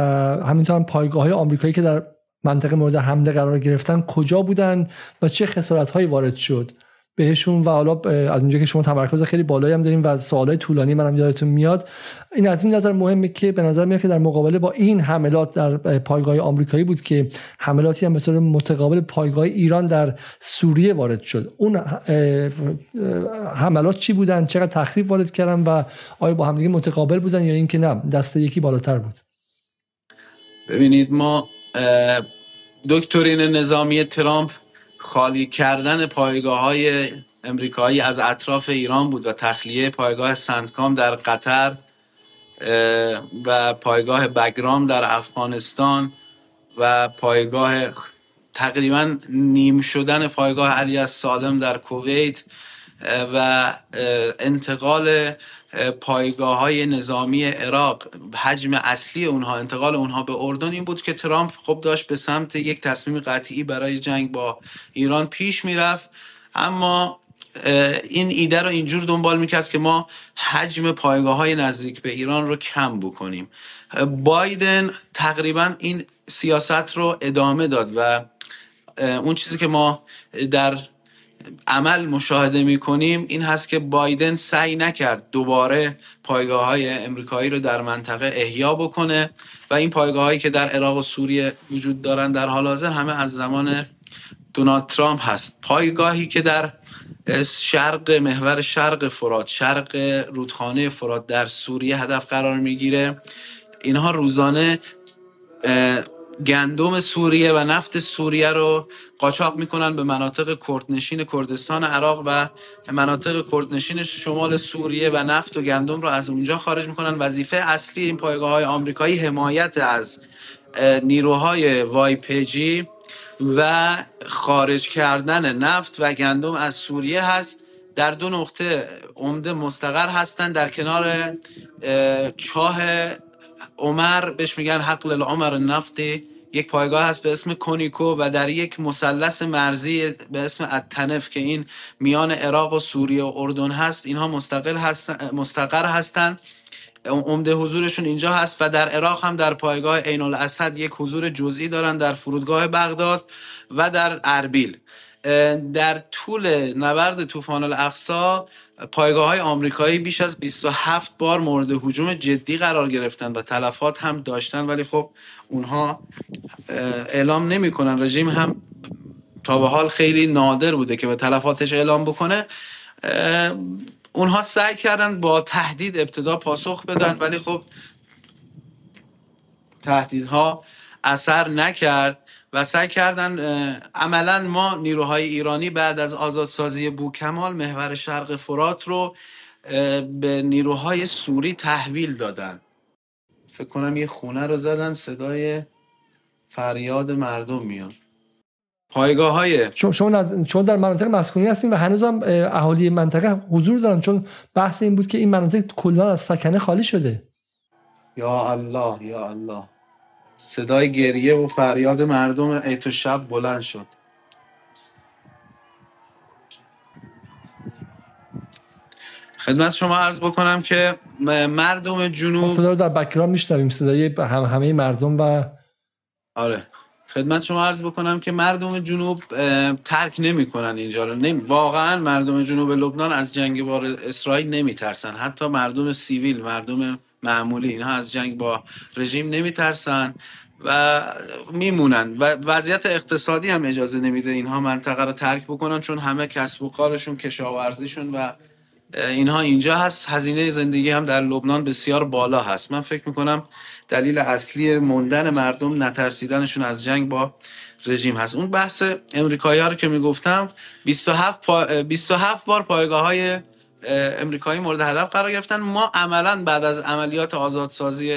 همینطور پایگاه های آمریکایی که در منطقه مورد حمله قرار گرفتن کجا بودن و چه خسارت هایی وارد شد؟ بهشون و حالا از اونجا که شما تمرکز خیلی بالایی هم داریم و سوالای طولانی منم یادتون میاد. این از این نظر مهمه که به نظر میاد که در مقابله با این حملات در پایگاه آمریکایی بود که حملاتی هم به صورت متقابل پایگاه ایران در سوریه وارد شد. اون حملات چی بودن؟ چقدر تخریب وارد کردن و آیا با همدیگه متقابل بودن یا اینکه نه دست یکی بالاتر بود؟ ببینید ما دکترین نظامی ترامپ خالی کردن پایگاه های امریکایی از اطراف ایران بود و تخلیه پایگاه سندکام در قطر و پایگاه بگرام در افغانستان و پایگاه تقریبا نیم شدن پایگاه علی سالم در کویت. و انتقال پایگاه های نظامی عراق حجم اصلی اونها انتقال اونها به اردن این بود که ترامپ خب داشت به سمت یک تصمیم قطعی برای جنگ با ایران پیش می‌رفت. اما این ایده رو اینجور دنبال می‌کرد که ما حجم پایگاه های نزدیک به ایران رو کم بکنیم. بایدن تقریبا این سیاست رو ادامه داد و اون چیزی که ما در عمل مشاهده می کنیم این هست که بایدن سعی نکرد دوباره پایگاه های امریکایی رو در منطقه احیا بکنه و این پایگاه هایی که در عراق و سوریه وجود دارن در حال حاضر همه از زمان دونالد ترامپ هست. پایگاهی که در شرق محور شرق فرات شرق رودخانه فرات در سوریه هدف قرار می‌گیره اینها روزانه گندم سوریه و نفت سوریه رو قاچاق می‌کنن به مناطق کردنشین کردستان عراق و مناطق کردنشین شمال سوریه و نفت و گندم رو از اونجا خارج می‌کنن. وظیفه اصلی این پایگاه های آمریکایی حمایت از نیروهای وایپجی و خارج کردن نفت و گندم از سوریه هست. در دو نقطه عمده مستقر هستند در کنار چاه عمر بهش میگن حقل العمر نفتی یک پایگاه هست به اسم کونیکو و در یک مثلث مرزی به اسم التنف که این میان عراق و سوریه و اردن هست اینها مستقل هست مستقر هستند عمده حضورشون اینجا هست و در عراق هم در پایگاه عین الاسد یک حضور جزئی دارن در فرودگاه بغداد و در اربیل. در طول نبرد طوفان الاقصا پایگاه های آمریکایی بیش از 27 بار مورد حجوم جدی قرار گرفتن و تلفات هم داشتن ولی خب اونها اعلام نمی‌کنن. رژیم هم تا به حال خیلی نادر بوده که به تلفاتش اعلام بکنه. اونها سعی کردن با تهدید ابتدا پاسخ بدن ولی خب تهدیدها اثر نکرد. و سعی کردن عملا ما نیروهای ایرانی بعد از آزادسازی بوکمال محور شرق فرات رو به نیروهای سوری تحویل دادن. فکر کنم یه خونه رو زدن صدای فریاد مردم میاد. پایگاه های شما, در مناطق مسکونی هستین و هنوزم اهالی منطقه حضور دارن چون بحث این بود که این مناطق کلا از سکنه خالی شده. یا الله یا الله. صدای گریه و فریاد مردم ایت شب بلند شد. خدمت شما عرض بکنم که مردم جنوب صدا رو در بکرام میشنویم صدای هم همه مردم و آره. خدمت شما عرض بکنم که مردم جنوب ترک نمی‌کنن اینجا رو. نمی... واقعا مردم جنوب لبنان از جنگ با اسرائیل نمیترسن. حتی مردم سیویل مردم معمولی. اینها از جنگ با رژیم نمیترسن و میمونن. و وضعیت اقتصادی هم اجازه نمیده اینها منطقه رو ترک بکنن چون همه کسب و کارشون کشاورزیشون و اینها اینجا هست. هزینه زندگی هم در لبنان بسیار بالا هست. من فکر می‌کنم دلیل اصلی موندن مردم نترسیدنشون از جنگ با رژیم هست. اون بحث امریکایی ها رو که می‌گفتم 27 پا... 27 بار پایگاه های امریکایی مورد هدف قرار گرفتن. ما عملا بعد از عملیات آزادسازی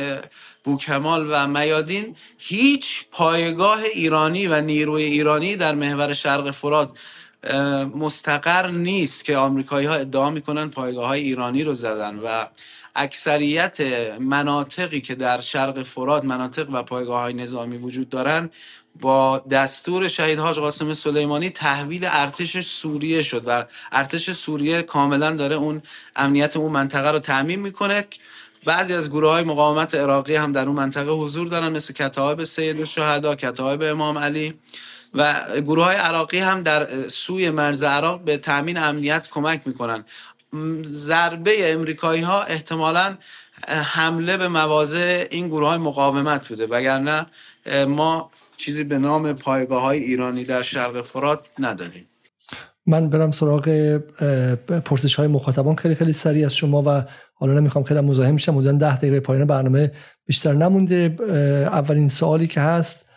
بوکمال و میادین هیچ پایگاه ایرانی و نیروی ایرانی در محور شرق فرات مستقر نیست که آمریکایی ها ادعا می‌کنن پایگاه های ایرانی رو زدن و اکثریت مناطقی که در شرق فرات مناطق و پایگاه های نظامی وجود دارن با دستور شهید حاج قاسم سلیمانی تحویل ارتش سوریه شد و ارتش سوریه کاملا داره اون امنیت اون منطقه رو تعمین می‌کنه. بعضی از گروه های مقاومت عراقی هم در اون منطقه حضور دارن مثل کتاب سید الشهدا کتاب امام علی و گروه های عراقی هم در سوی مرز عراق به تامین امنیت کمک می‌کنن. ضربه امریکایی ها احتمالا حمله به مواضع این گروه های مقاومت بوده. وگرنه ما چیزی به نام پایگاه های ایرانی در شرق فرات نداریم. من برم سراغ پرسش های مخاطبان. خیلی خیلی سریع از شما و حالا نمی‌خوام خیلی مزاحم شم بودن ده دقیقه پایان برنامه بیشتر نمونده. اولین سوالی که هست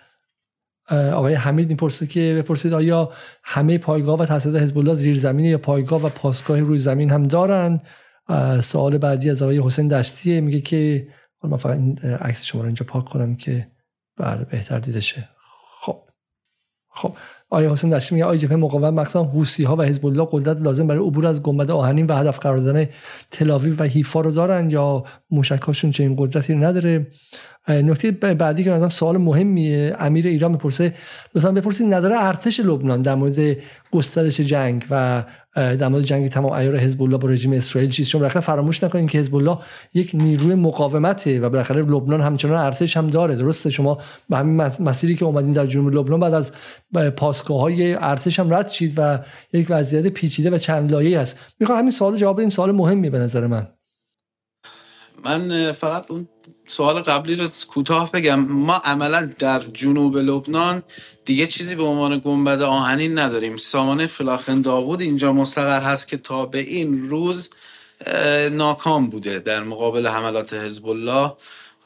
آقای حمید می‌پرسه که بپرسید آیا همه پایگاه و تاسیسات حزب الله زیرزمینی یا پایگاه و پاسگاه روی زمین هم دارن؟ سوال بعدی از آقای حسین دشتیه. میگه که من فقط این عکس شما رو اینجا پاک کنم که بله بهتر دیده شه. خب. خب. آیا حسین دشتی میگه آیا جبهه مقاومت مخصوصا حوسی ها و حزب الله قدرت لازم برای عبور از گنبد آهنین و هدف قرار دادن تلاویو و حیفا رو دارن یا موشکاشون چنین قدرتی نداره؟ نکته بعدی که مثلا سوال مهمیه امیر ایران می‌پرسه مثلا بپرسید نظر ارتش لبنان در مورد گسترش جنگ و در مورد جنگ تمام عیار حزب الله با رژیم اسرائیل چیز چون بالاخره فراموش نکنید که حزب الله یک نیروی مقاومته و بالاخره لبنان همچنان ارتش هم داره. درسته؟ شما به همین مسیری که اومدین در جنوب لبنان بعد از پاسگاه های ارتش هم رد شید و یک وضعیت پیچیده و چند لایه است می‌خوام همین سوال جواب بدیم. سوال مهمی به نظر من. من فقط اون سوال قبلی رو کوتاه بگم. ما عملا در جنوب لبنان دیگه چیزی به عنوان گنبد آهنین نداریم. سامانه فلاخن داوود اینجا مستقر هست که تا به این روز ناکام بوده در مقابل حملات حزب الله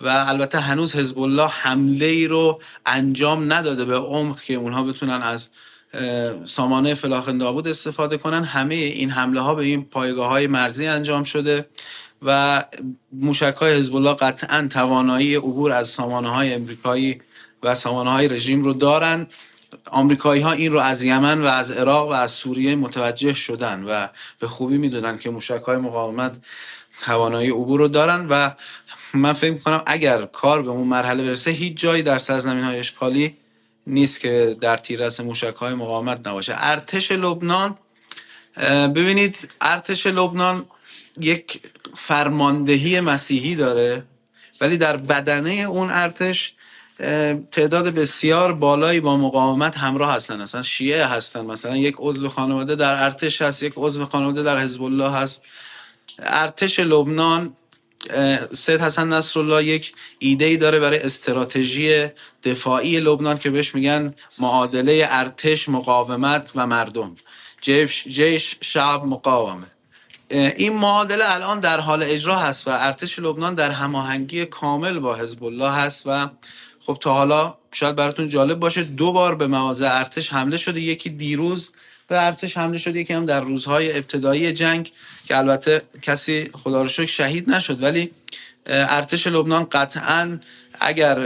و البته هنوز حزب الله حمله ای رو انجام نداده به عمق که اونها بتونن از سامانه فلاخن داوود استفاده کنن. همه این حمله ها به این پایگاه های مرزی انجام شده. و موشک های حزب الله قطعا توانایی عبور از سامانه های امریکایی و سامانه های رژیم رو دارن. آمریکایی ها این رو از یمن و از عراق و از سوریه متوجه شدن و به خوبی می‌دونن که موشک های مقاومت توانایی عبور رو دارن و من فکر کنم اگر کار به اون مرحله برسه هیچ جایی در سرزمین های اشغالی نیست که در تیررس موشک های مقاومت نباشه. ارتش لبنان ببینید ارتش لبنان یک فرماندهی مسیحی داره ولی در بدنه اون ارتش تعداد بسیار بالایی با مقاومت همراه هستن. مثلا شیعه هستن مثلا یک عضو خانواده در ارتش هست یک عضو خانواده در حزب الله هست. ارتش لبنان سید حسن نصرالله یک ایده ای داره برای استراتژی دفاعی لبنان که بهش میگن معادله ارتش مقاومت و مردم. جیش, شعب مقاومه. این معادله الان در حال اجرا هست و ارتش لبنان در هماهنگی کامل با حزب الله هست و خب تا حالا شاید براتون جالب باشه دو بار به مواضع ارتش حمله شده یکی دیروز به ارتش حمله شده یکی هم در روزهای ابتدایی جنگ که البته کسی خدا رو شکر شهید نشد. ولی ارتش لبنان قطعا اگر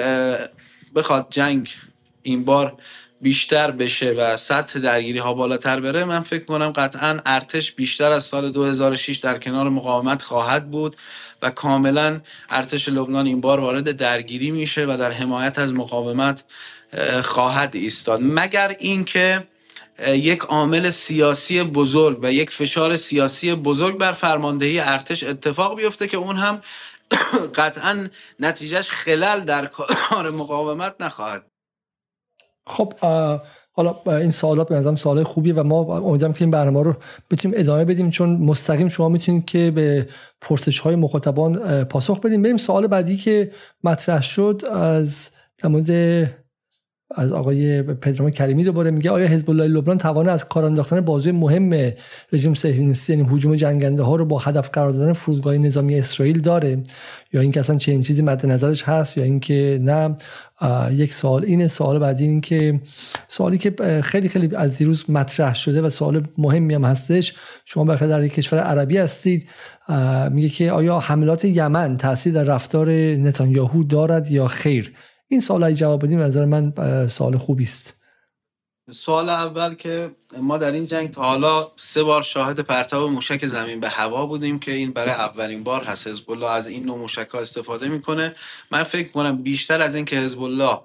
بخواد جنگ این بار بیشتر بشه و سطح درگیری ها بالاتر بره من فکر کنم قطعا ارتش بیشتر از سال 2006 در کنار مقاومت خواهد بود و کاملا ارتش لبنان این بار وارد درگیری میشه و در حمایت از مقاومت خواهد ایستاد. مگر اینکه یک عامل سیاسی بزرگ و یک فشار سیاسی بزرگ بر فرماندهی ارتش اتفاق بیفته که اون هم قطعا نتیجهش خلل در کار مقاومت نخواهد خب حالا این سوالات به نظرم سوالای خوبیه و ما امیدوارم که این برنامه رو بتونیم ادامه بدیم چون مستقیم شما می‌تونید که به پرسش های مخاطبان پاسخ بدیم بریم سوال بعدی که مطرح شد از در از آقای پدرام کریمی دوباره میگه آیا حزب الله لبنان توانه از کار انداختن بازوی مهم رژیم صهیونیستی یعنی هجوم جنگنده ها رو با هدف قرار دادن فرودگاه نظامی اسرائیل داره؟ یا اینکه اصلا چنین چیزی مد نظرش هست؟ یا اینکه نه؟ یک سوال اینه سوال بعدی این که سوالی که خیلی خیلی از دیروز مطرح شده و سوال مهمی هم هستش. شما بخیر در یک کشور عربی هستید. میگه که آیا حملات یمن تاثیر در رفتار نتانیاهو دارد یا خیر؟ این سوال های جواب بدیم نظر من سوال خوبی است. سوال اول که ما در این جنگ تا حالا سه بار شاهد پرتاب موشک زمین به هوا بودیم که این برای اولین بار هست. حزب الله از این نوع موشک ها استفاده می‌کنه. من فکر کنم بیشتر از این که حزب الله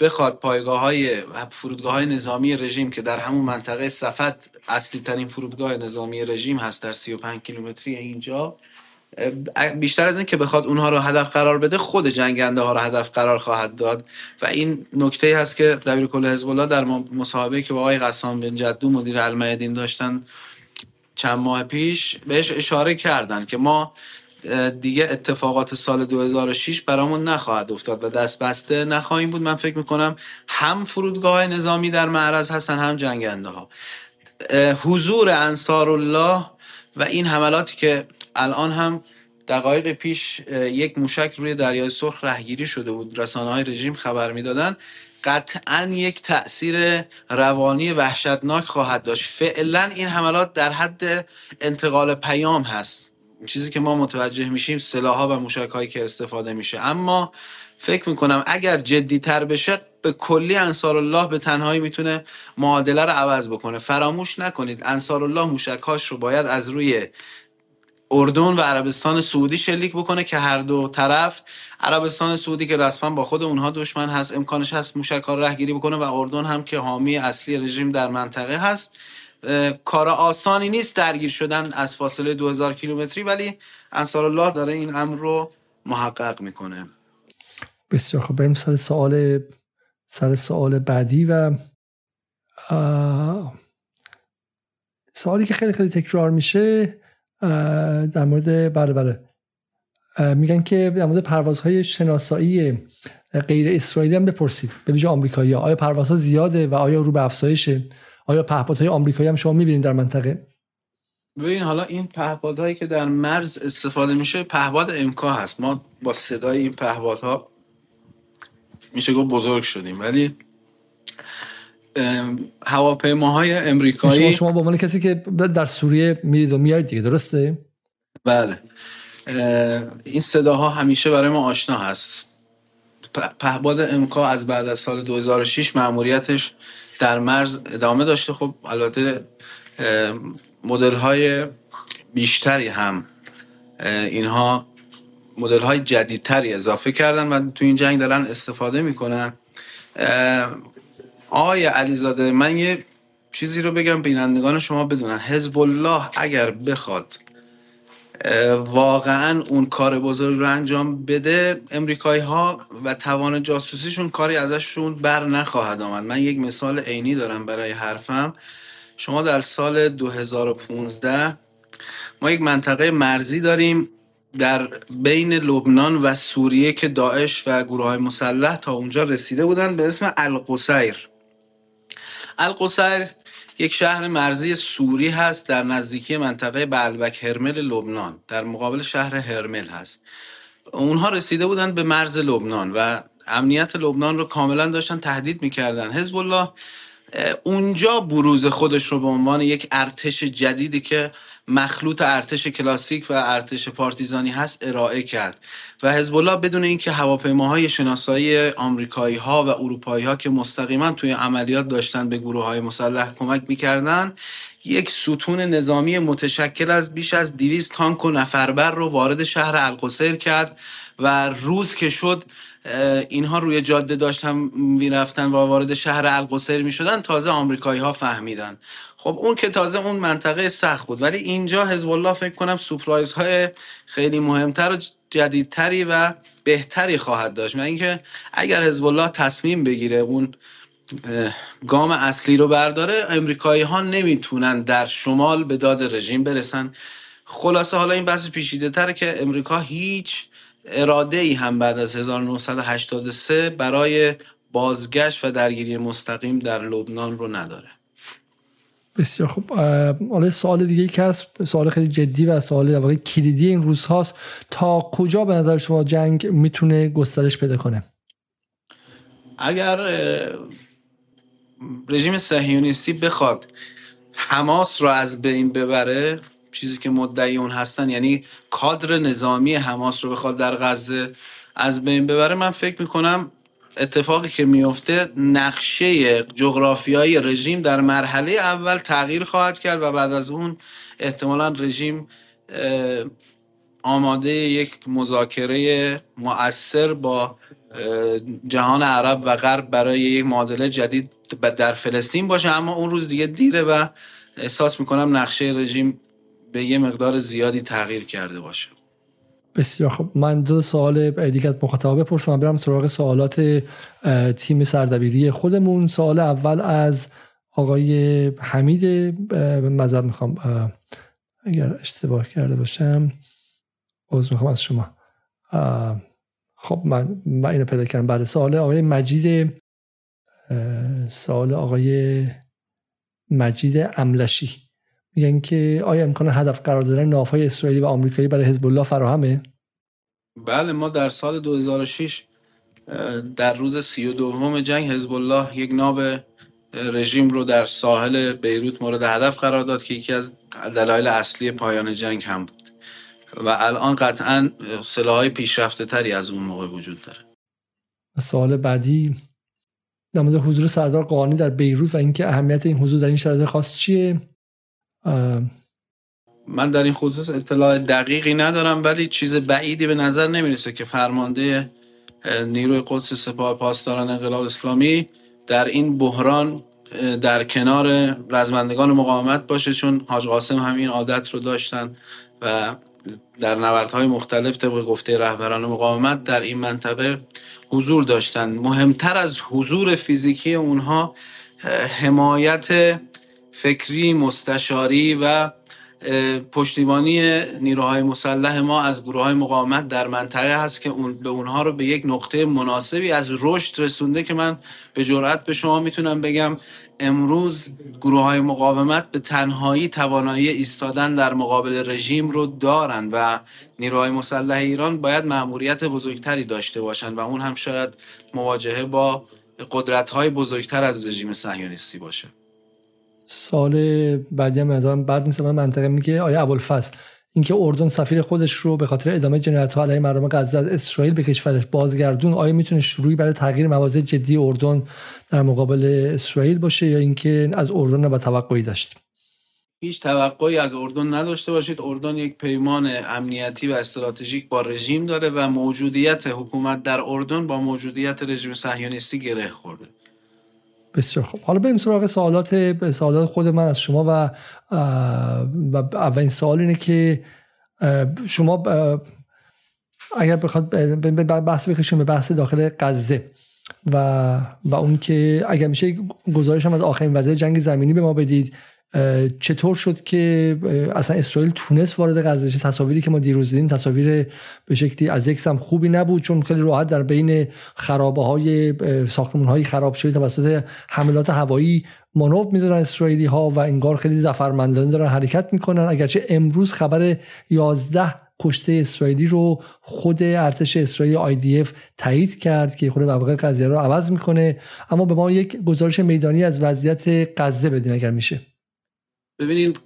بخواد پایگاه های فرودگاه های نظامی رژیم که در همون منطقه صفت اصلی ترین فرودگاه نظامی رژیم هست در 35 کیلومتری اینجا بیشتر از این که بخواد اونها رو هدف قرار بده خود جنگنده ها رو هدف قرار خواهد داد. و این نکته هست که دبیر کل حزب الله در مصاحبه که با آقای قسام بن جدو مدیر المعدین داشتن چند ماه پیش بهش اشاره کردن که ما دیگه اتفاقات سال 2006 برامون نخواهد افتاد و دست بسته نخواهیم بود. من فکر می‌کنم هم فرودگاه نظامی در معرض هستن هم جنگنده ها حضور انصار الله و این حملاتی که الان هم دقایق پیش یک موشک روی دریای سرخ رهگیری شده بود. رسانه های رژیم خبر می‌دادن قطعا یک تاثیر روانی وحشتناک خواهد داشت. فعلا این حملات در حد انتقال پیام هست. چیزی که ما متوجه میشیم سلاح و موشک هایی که استفاده میشه. اما فکر می‌کنم اگر جدی تر بشه به کلی انصار الله به تنهایی می‌تونه معادله رو عوض بکنه. فراموش نکنید انصار الله موشکاش رو باید از روی اردن و عربستان سعودی شلیک بکنه که هر دو طرف عربستان سعودی که رسما با خود اونها دشمن هست امکانش هست موشک رهگیری بکنه و اردن هم که حامی اصلی رژیم در منطقه هست. کار آسانی نیست درگیر شدن از فاصله 2000 کیلومتری ولی انصار الله داره این امر رو محقق می‌کنه. بسیار خب بریم سر سوال سر سوال بعدی و سوالی که خیلی خیلی تکرار میشه. در مورد بله بله. میگن که در مورد پروازهای شناسایی غیر اسرائیلی هم بپرسید. به ویژه آمریکایی ها. آیا پروازها زیاده و آیا رو به افزایشه؟ آیا پهپادهای آمریکایی هم شما می‌بینید در منطقه؟ ببین حالا این پهپادهایی که در مرز استفاده میشه پهپاد امکا هست. ما با صدای این پهپادها میشه گفت بزرگ شدیم. ولی هواپیماهای امریکایی. شما شما به عنوان کسی که در سوریه میرید و میایید دیگه درسته؟ بله. این صداها همیشه برای ما آشنا هست. پهباد امکا از بعد از سال 2006 مأموریتش در مرز ادامه داشته. خب البته مدل های بیشتری هم اینها مدل های جدیدتری اضافه کردن و تو این جنگ دارن استفاده می‌کنن. آقای علیزاده من یه چیزی رو بگم بینندگان شما بدونن. حزب الله اگر بخواد واقعا اون کار بزرگ رو انجام بده امریکایی ها و توان جاسوسیشون کاری ازشون بر نخواهد آمد. من یک مثال عینی دارم برای حرفم. شما در سال 2015 ما یک منطقه مرزی داریم در بین لبنان و سوریه که داعش و گروه های مسلح تا اونجا رسیده بودن به اسم القصیر. القصیر یک شهر مرزی سوری هست در نزدیکی منطقه بلبک هرمل لبنان. در مقابل شهر هرمل هست. اونها رسیده بودند به مرز لبنان و امنیت لبنان رو کاملا داشتن تهدید می‌کردن. حزب الله اونجا بروز خودش رو به عنوان یک ارتش جدیدی که مخلوط ارتش کلاسیک و ارتش پارتیزانی هست ارائه کرد و حزب الله بدون اینکه هواپیماهای شناسایی آمریکایی ها و اروپایی ها که مستقیما توی عملیات داشتن به گروه های مسلح کمک می‌کردن یک ستون نظامی متشکل از بیش از 200 تانک و نفربر رو وارد شهر القصیر کرد و روز که شد اینها روی جاده داشتن می‌رفتن و وارد شهر القصیر می‌شدن تازه آمریکایی ها فهمیدن. خب اون که تازه اون منطقه سخت بود. ولی اینجا حزب الله فکر کنم سپرایز های خیلی مهمتر و جدیدتری و بهتری خواهد داشت. من اینکه اگر حزب الله تصمیم بگیره اون گام اصلی رو برداره امریکایی ها نمی‌تونن در شمال به داد رژیم برسن. خلاصه حالا این بحث پیشیده تره که امریکا هیچ اراده ای هم بعد از 1983 برای بازگشت و درگیری مستقیم در لبنان رو نداره. بسیار خوب. حالا سوال دیگه که هست سوال خیلی جدی و سوال در واقع کلیدی این روز هاست. تا کجا به نظر شما جنگ می‌تونه گسترش پیدا کنه؟ اگر رژیم صهیونیستی بخواد حماس رو از بین ببره چیزی که مدعی اون هستن یعنی کادر نظامی حماس رو بخواد در غزه از بین ببره من فکر می‌کنم اتفاقی که میفته نقشه جغرافیایی رژیم در مرحله اول تغییر خواهد کرد و بعد از اون احتمالا رژیم آماده یک مذاکره مؤثر با جهان عرب و غرب برای یک معادله جدید در فلسطین باشه. اما اون روز دیگه دیره و احساس می‌کنم نقشه رژیم به یه مقدار زیادی تغییر کرده باشه. بسیار خب من دو سوال دیگه از مخاطبا بپرسم برم سراغ سوالات تیم سردبیری خودمون. سوال اول از آقای حمید مذر می‌خوام اگر اشتباه کرده باشم عذر می‌خوام از شما. خب من, من اینو پیدا کردم. بعد سوال آقای مجید سوال آقای مجید املشی. میگن که آیا امکان هدف قرار دادن نافهای اسرائیلی و آمریکایی برای حزب الله فراهمه؟ بله ما در سال 2006 در روز سی و دوم جنگ حزب الله یک ناو رژیم رو در ساحل بیروت مورد هدف قرار داد که یکی از دلایل اصلی پایان جنگ هم بود. و الان قطعا سلاحهای پیشرفته تری از اون موقع وجود داره. سوال بعدی در مورد حضور سردار قانی در بیروت و اینکه اهمیت این حضور در این شرایط خاص چیه؟ من در این خصوص اطلاع دقیقی ندارم ولی چیز بعیدی به نظر نمی‌رسه که فرمانده نیروی قدس سپاه پاسداران انقلاب اسلامی در این بحران در کنار رزمندگان مقاومت باشه چون حاج قاسم همین عادت رو داشتن و در نبردهای مختلف طبق گفته رهبران مقاومت در این منطقه حضور داشتن. مهمتر از حضور فیزیکی اونها حمایت فکری مستشاری و پشتیبانی نیروهای مسلح ما از گروه های مقاومت در منطقه هست که اون به اونها رو به یک نقطه مناسبی از رشد رسونده که من به جرأت به شما می‌تونم بگم امروز گروه های مقاومت به تنهایی توانایی ایستادن در مقابل رژیم رو دارن و نیروهای مسلح ایران باید مأموریت بزرگتری داشته باشند و اون هم شاید مواجهه با قدرت های بزرگتر از رژیم صهیونیستی باشه. سال بعدی هم از بعد نیست من منطقه میگه آیا ابوالفضل. اینکه اردن سفیر خودش رو به خاطر ادامه جنایت ها علیه مردم غزه از اسرائیل به کشورش بازگردون آیا می‌تونه شروعی برای تغییر مواضع جدی اردن در مقابل اسرائیل باشه یا اینکه از اردن نباید توقعی داشت؟ هیچ توقعی از اردن نداشته باشید. اردن یک پیمان امنیتی و استراتژیک با رژیم داره و موجودیت حکومت در اردن با موجودیت رژیم صهیونیستی گره خورده. بسیار خوب. حالا بریم سراغ سوالات سوالات خود من از شما و و اولین سوال اینه که شما اگر بخواد بحث بکشیم به بحث داخل غزه و و اون که اگر میشه گزارش هم از آخرین وضع جنگ زمینی به ما بدید چطور شد که اصلا اسرائیل تونست وارد غزه شه؟ تصاویری که ما دیروز دیدیم تصاویر به شکلی از یک سم خوبی نبود چون خیلی راحت در بین خرابه های ساختمون های خراب شده توسط حملات هوایی مانور می‌دونن اسرائیلی ها و انگار خیلی زفرمندانه دارن حرکت می‌کنن. اگرچه امروز خبر 11 کشته اسرائیلی رو خود ارتش اسرائیل IDF تایید کرد که خود واقع قضیه رو عوض می‌کنه. اما به ما یک گزارش میدانی از وضعیت غزه بدین اگر میشه. ببینید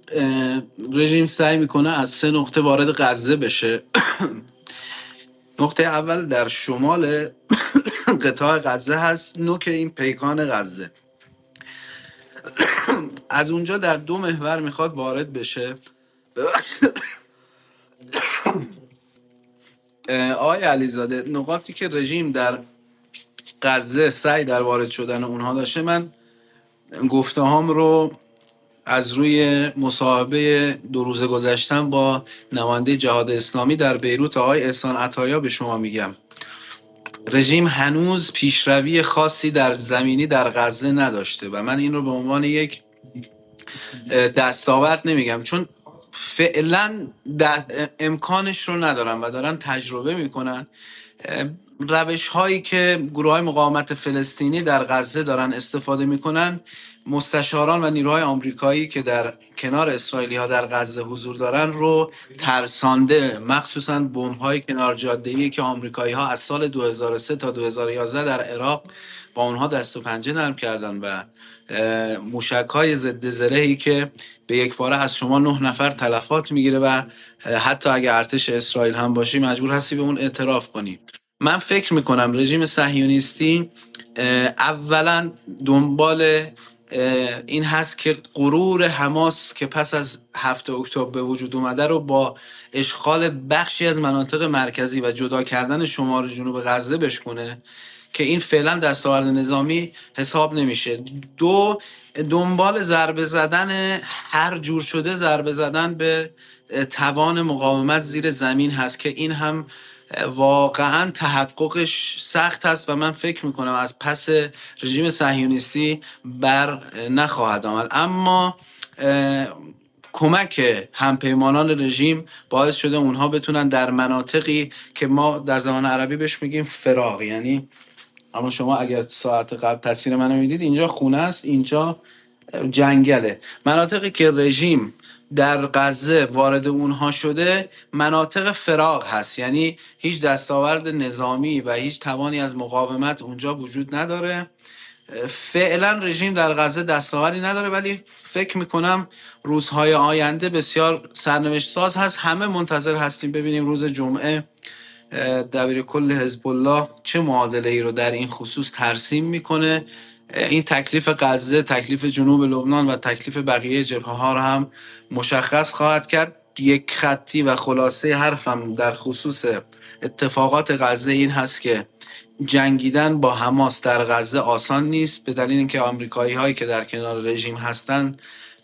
رژیم سعی می‌کنه از سه نقطه وارد غزه بشه. نقطه اول در شمال قطاع غزه هست نوک این پیکان غزه. از اونجا در دو محور می‌خواد وارد بشه. آقای علیزاده نقاطی که رژیم در غزه سعی در وارد شدن اونها داشته من گفته هام رو از روی مصاحبه دو روز گذشتم با نماینده جهاد اسلامی در بیروت آقای احسان عطایا به شما میگم. رژیم هنوز پیشروی خاصی در زمینی در غزه نداشته و من این رو به عنوان یک دستاورد نمیگم چون فعلا امکانش رو ندارن و دارن تجربه می‌کنن. روش هایی که گروه های مقاومت فلسطینی در غزه دارن استفاده می‌کنن مستشاران و نیروهای آمریکایی که در کنار اسرائیلی ها در غزه حضور دارن رو ترسانده مخصوصا بمب های کنار جاده که آمریکایی ها از سال 2003 تا 2011 در عراق با اونها دست و پنجه نرم کردن و موشک های ضد زرهی که به یک باره از شما نه نفر تلفات می‌گیره و حتی اگر ارتش اسرائیل هم باشی مجبور هستی به اون اعتراف کنی. من فکر می‌کنم رژیم صهیونیستی اولا دنبال این هست که غرور حماس که پس از هفته اکتبر به وجود اومده رو با اشغال بخشی از مناطق مرکزی و جدا کردن شمال جنوب غزه بشکنه که این فعلا دستاورد نظامی حساب نمیشه. دو دنبال ضربه زدن هر جور شده ضربه زدن به توان مقاومت زیر زمین هست که این هم واقعا تحققش سخت است و من فکر می‌کنم از پس رژیم صهیونیستی بر نخواهد آمد. اما کمک همپیمانان رژیم باعث شده اونها بتونن در مناطقی که ما در زمان عربی بهش میگیم فراغ. یعنی اما شما اگر ساعت قبل تصویر منو می‌دید اینجا خونه است اینجا جنگله. مناطقی که رژیم در غزه وارد اونها شده مناطق فراغ هست. یعنی هیچ دستاورد نظامی و هیچ توانی از مقاومت اونجا وجود نداره. فعلا رژیم در غزه دستاوری نداره ولی فکر می‌کنم روزهای آینده بسیار سرنوشت ساز هست. همه منتظر هستیم ببینیم روز جمعه دبیر کل حزب الله چه معادله ای رو در این خصوص ترسیم می‌کنه. این تکلیف غزه تکلیف جنوب لبنان و تکلیف بقیه جبهه ها رو هم مشخص خواهد کرد. یک خطی و خلاصه حرفم در خصوص اتفاقات غزه این هست که جنگیدن با حماس در غزه آسان نیست. به دلیل اینکه آمریکایی هایی که در کنار رژیم هستند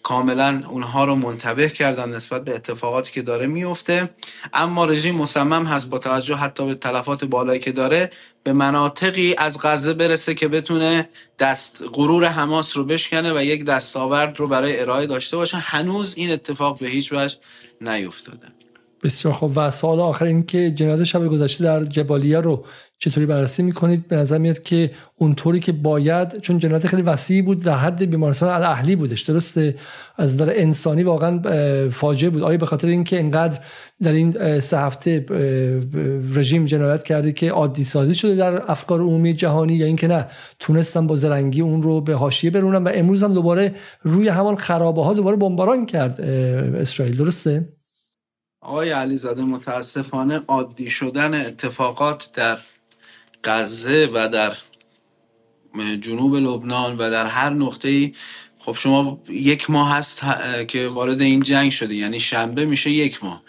کاملا اونها رو منتبه کردن نسبت به اتفاقاتی که داره میفته. اما رژیم مصمم هست با توجه حتی به تلفات بالایی که داره به مناطقی از غزه برسه که بتونه دست غرور حماس رو بشکنه و یک دستاورد رو برای ارائه داشته باشه. هنوز این اتفاق به هیچ وجه نیفتاده. بسیار خوب. و سال آخر این که جنازه شب گذشته در جبالیه رو چطوری بررسی می‌کنید؟ به نظر میاد که اونطوری که باید چون جنازه خیلی وسیعی بود در حد بیمارستان الاهلی بودش. درسته؟ از نظر انسانی واقعا فاجعه بود. آیا به خاطر اینکه اینقدر در این سه هفته رژیم جنایت کرده که عادی سازی شده در افکار عمومی جهانی یا اینکه نه تونستن با زرنگی اون رو به حاشیه برونن و امروز هم دوباره روی همان خرابه ها دوباره بمباران کرد اسرائیل. درسته؟ آقای علیزاده متاسفانه عادی شدن اتفاقات در غزه و در جنوب لبنان و در هر نقطه ای خب شما یک ماه هست که وارد این جنگ شده یعنی شنبه میشه یک ماه.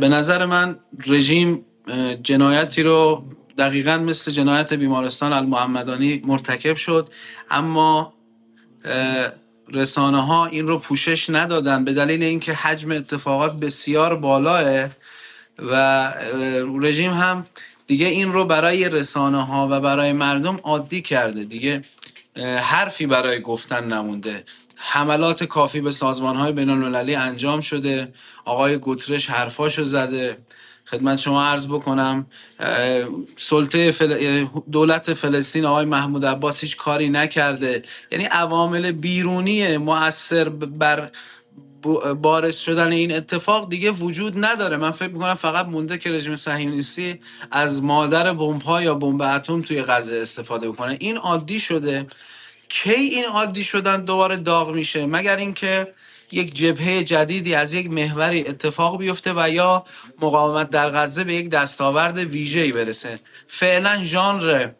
به نظر من رژیم جنایتی رو دقیقا مثل جنایت بیمارستان المحمدانی مرتکب شد اما رسانه ها این رو پوشش ندادن به دلیل اینکه حجم اتفاقات بسیار بالاه و رژیم هم دیگه این رو برای رسانه ها و برای مردم عادی کرده. دیگه حرفی برای گفتن نمونده. حملات کافی به سازمان های بین المللی انجام شده. آقای گوترش حرفاشو زده. خدمت شما عرض بکنم. سلطه فل... دولت فلسطین آقای محمود عباس هیچ کاری نکرده. یعنی عوامل بیرونی مؤثر بر بارز شدن این اتفاق دیگه وجود نداره. من فکر می‌کنم فقط مونده که رژیم صهیونیستی از مادر بمب یا بمب اتم توی غزه استفاده بکنه. این عادی شده. کی این عادی شدن دوباره داغ میشه؟ مگر اینکه یک جبهه جدیدی از یک محوری اتفاق بیفته و یا مقاومت در غزه به یک دستاورد ویژه‌ای برسه. فعلا ژانر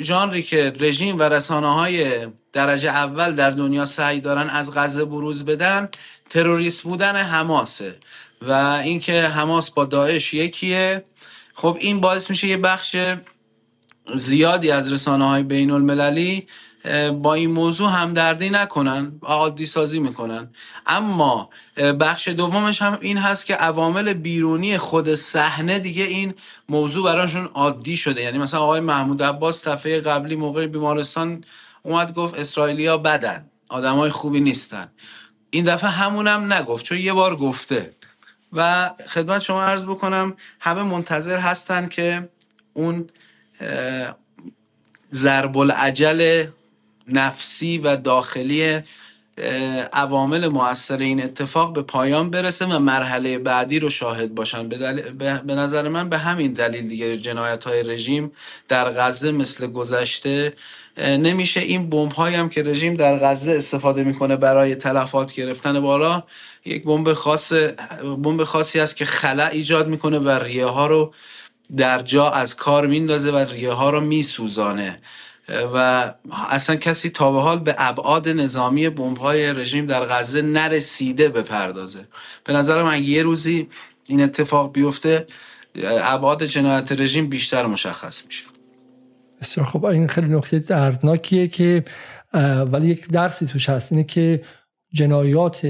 ژانری که رژیم و رسانه های درجه اول در دنیا سعی دارن از غزه بروز بدن تروریست بودن حماسه. و اینکه حماس با داعش یکیه. خب این باعث میشه یه بخش زیادی از رسانه های بین المللی با این موضوع همدردی نکنن عادی سازی می‌کنن. اما بخش دومش هم این هست که عوامل بیرونی خود صحنه دیگه این موضوع براشون عادی شده. یعنی مثلا آقای محمود عباس دفعه قبلی موقع بیمارستان اومد گفت اسرائیلیا بدن آدمای خوبی نیستن. این دفعه همونم نگفت چون یه بار گفته. و خدمت شما عرض بکنم همه منتظر هستن که اون ضرب العجل نفسی و داخلی عوامل موثر این اتفاق به پایان برسه و مرحله بعدی رو شاهد باشن. به, نظر من به همین دلیل دیگه جنایت های رژیم در غزه مثل گذشته نمیشه این بمب هم که رژیم در غزه استفاده می‌کنه برای تلفات گرفتن بالا یک بمب خاص بمب خاصی است که خلع ایجاد می‌کنه و ریه ها رو در جا از کار میندازه و ریه ها رو میسوزانه. و اصلا کسی تا به حال به ابعاد نظامی های رژیم در غزه نرسیده بپردازه. به نظر من یه روزی این اتفاق بیفته ابعاد جنایت رژیم بیشتر مشخص میشه. بسیار خب این خیلی نکته دردناکیه که ولی یک درسی توش هست اینه که جنایات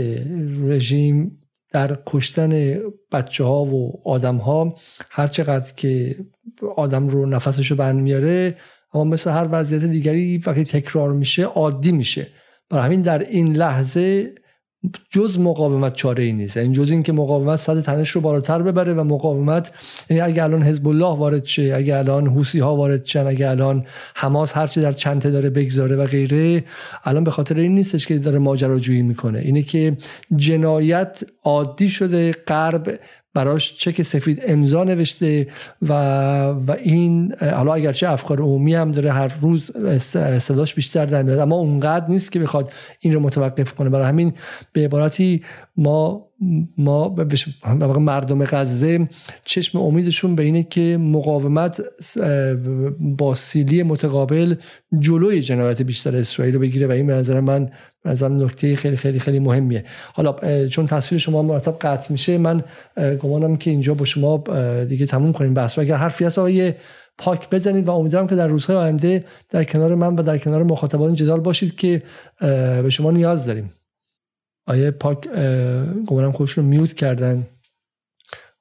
رژیم در کشتن بچه ها و آدم ها هر چقدر که آدم رو نفسش رو میاره اما مثل هر وضعیت دیگری وقتی تکرار میشه عادی میشه. برای همین در این لحظه جز مقاومت چاره ای نیست. این یعنی جز اینکه مقاومت صد تنش رو بالاتر ببره و مقاومت یعنی اگه الان حزب الله وارد شه اگه الان حوسی ها وارد شن اگه الان حماس هرچی در چنته داره بگذاره و غیره الان به خاطر این نیستش که داره ماجراجویی می‌کنه. اینه که جنایت عادی شده غرب براش چک سفید امضا نوشته و و این حالا اگرچه افکار عمومی هم داره هر روز صداش بیشتر در میاد اما اونقدر نیست که بخواد این رو متوقف کنه. برای همین به عبارتی ما ما مردم غزه چشم امیدشون به اینه که مقاومت با سیلی متقابل جلوی جنایت بیشتر اسرائیل رو بگیره و این به نظر من به نکته خیلی خیلی خیلی مهمیه. حالا چون تصویر شما مرتب قطع میشه من گمانم که اینجا با شما دیگه تموم کنیم بحث و اگر حرفی هست آقای پاک بزنید و امیدوارم که در روزهای آینده در کنار من و در کنار مخاطبان جدال باشید که به شما نیاز داریم. آیه پاک گمانم خودش رو میوت کردن.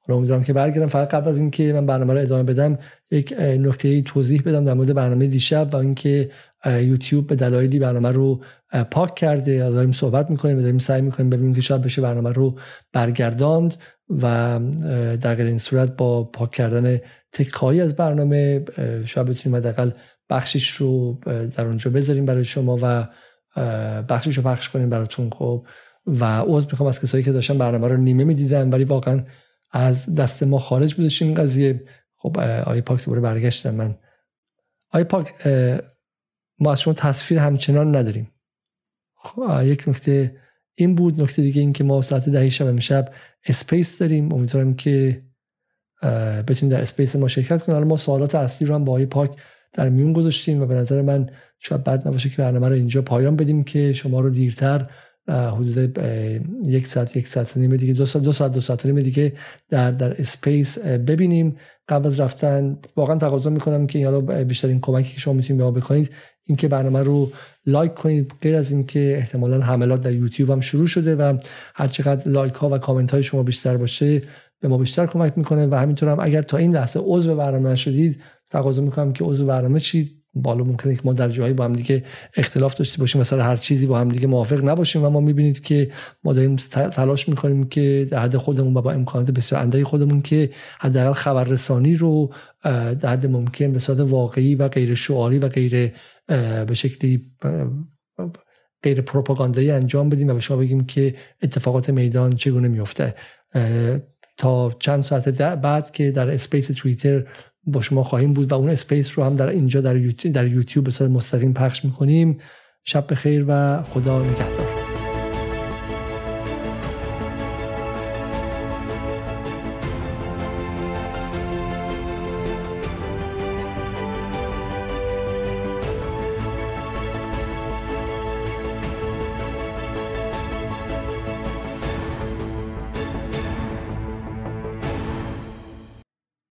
حالا امیدوارم که برگردم. فقط قبل از اینکه من برنامه رو ادامه بدم یک نکته توضیح بدم در مورد برنامه دیشب و اینکه یوتیوب به دلایلی برنامه رو پاک کرده داریم صحبت می‌کنیم و داریم سعی می‌کنیم ببینیم که شاید بشه برنامه رو برگرداند و در غیر این صورت با پاک کردن تکایی از برنامه شاید بتونیم حداقل بخشش رو در اونجا بذاریم برای شما و بخشش رو پخش کنیم براتون خب. و عذر می‌خوام از کسایی که داشتن برنامه رو نیمه می‌دیدن ولی واقعا از دست ما خارج بودش این قضیه. خب آقای پاک دوباره برگشتم من. آقای پاک ما از شما تصویر همچنان نداریم. خب یک نکته این بود. نکته دیگه این که ما ساعت ده شب امشب space داریم. امیدوارم که بتونید در space ما شرکت کنید حالا ما سوالات اصلی رو هم با آقای پاک در میون گذاشتیم و به نظر من شاید بد نباشه که برنامه رو اینجا پایان بدیم که شما رو دیرتر حدود یک ساعت یک ساعت نیم دیگه دو ساعت دو ساعت دو ساعت نیم دیگه در در space ببینیم. قبل از رفتن واقعا تقاضا می‌کنم که حالا بیشترین کمکی که شما می‌تونید به ما بکنید اینکه برنامه رو like کنید غیر از اینکه احتمالا حملات در یوتیوب هم شروع شده و هر چقدر لایک ها و کامنت های شما بیشتر باشه به ما بیشتر کمک می‌کنه و همینطور هم اگر تا این لحظه عضو برنامه شدید تقاضا می‌کنم که عضو برنامه شید بالا ممکنه که ما در جایی با هم دیگه اختلاف داشته باشیم مثلا هر چیزی با هم دیگه موافق نباشیم و ما می‌بینید که ما داریم تلاش می‌کنیم که در حد خودمون و با امکانات بسیار اندکی خودمون که حداقل خبررسانی رو در حد ممکن به صورت واقعی و غیر شعاری و غیر به شکلی غیر پروپاگاندایی انجام بدیم و به شما بگیم که اتفاقات میدان چگونه میفته تا چند ساعت بعد که در space توییتر با شما خواهیم بود و اون space رو هم در اینجا در یوتیوب, در یوتیوب به صورت مستقیم پخش می‌کنیم. شب بخیر و خدا نگهدار.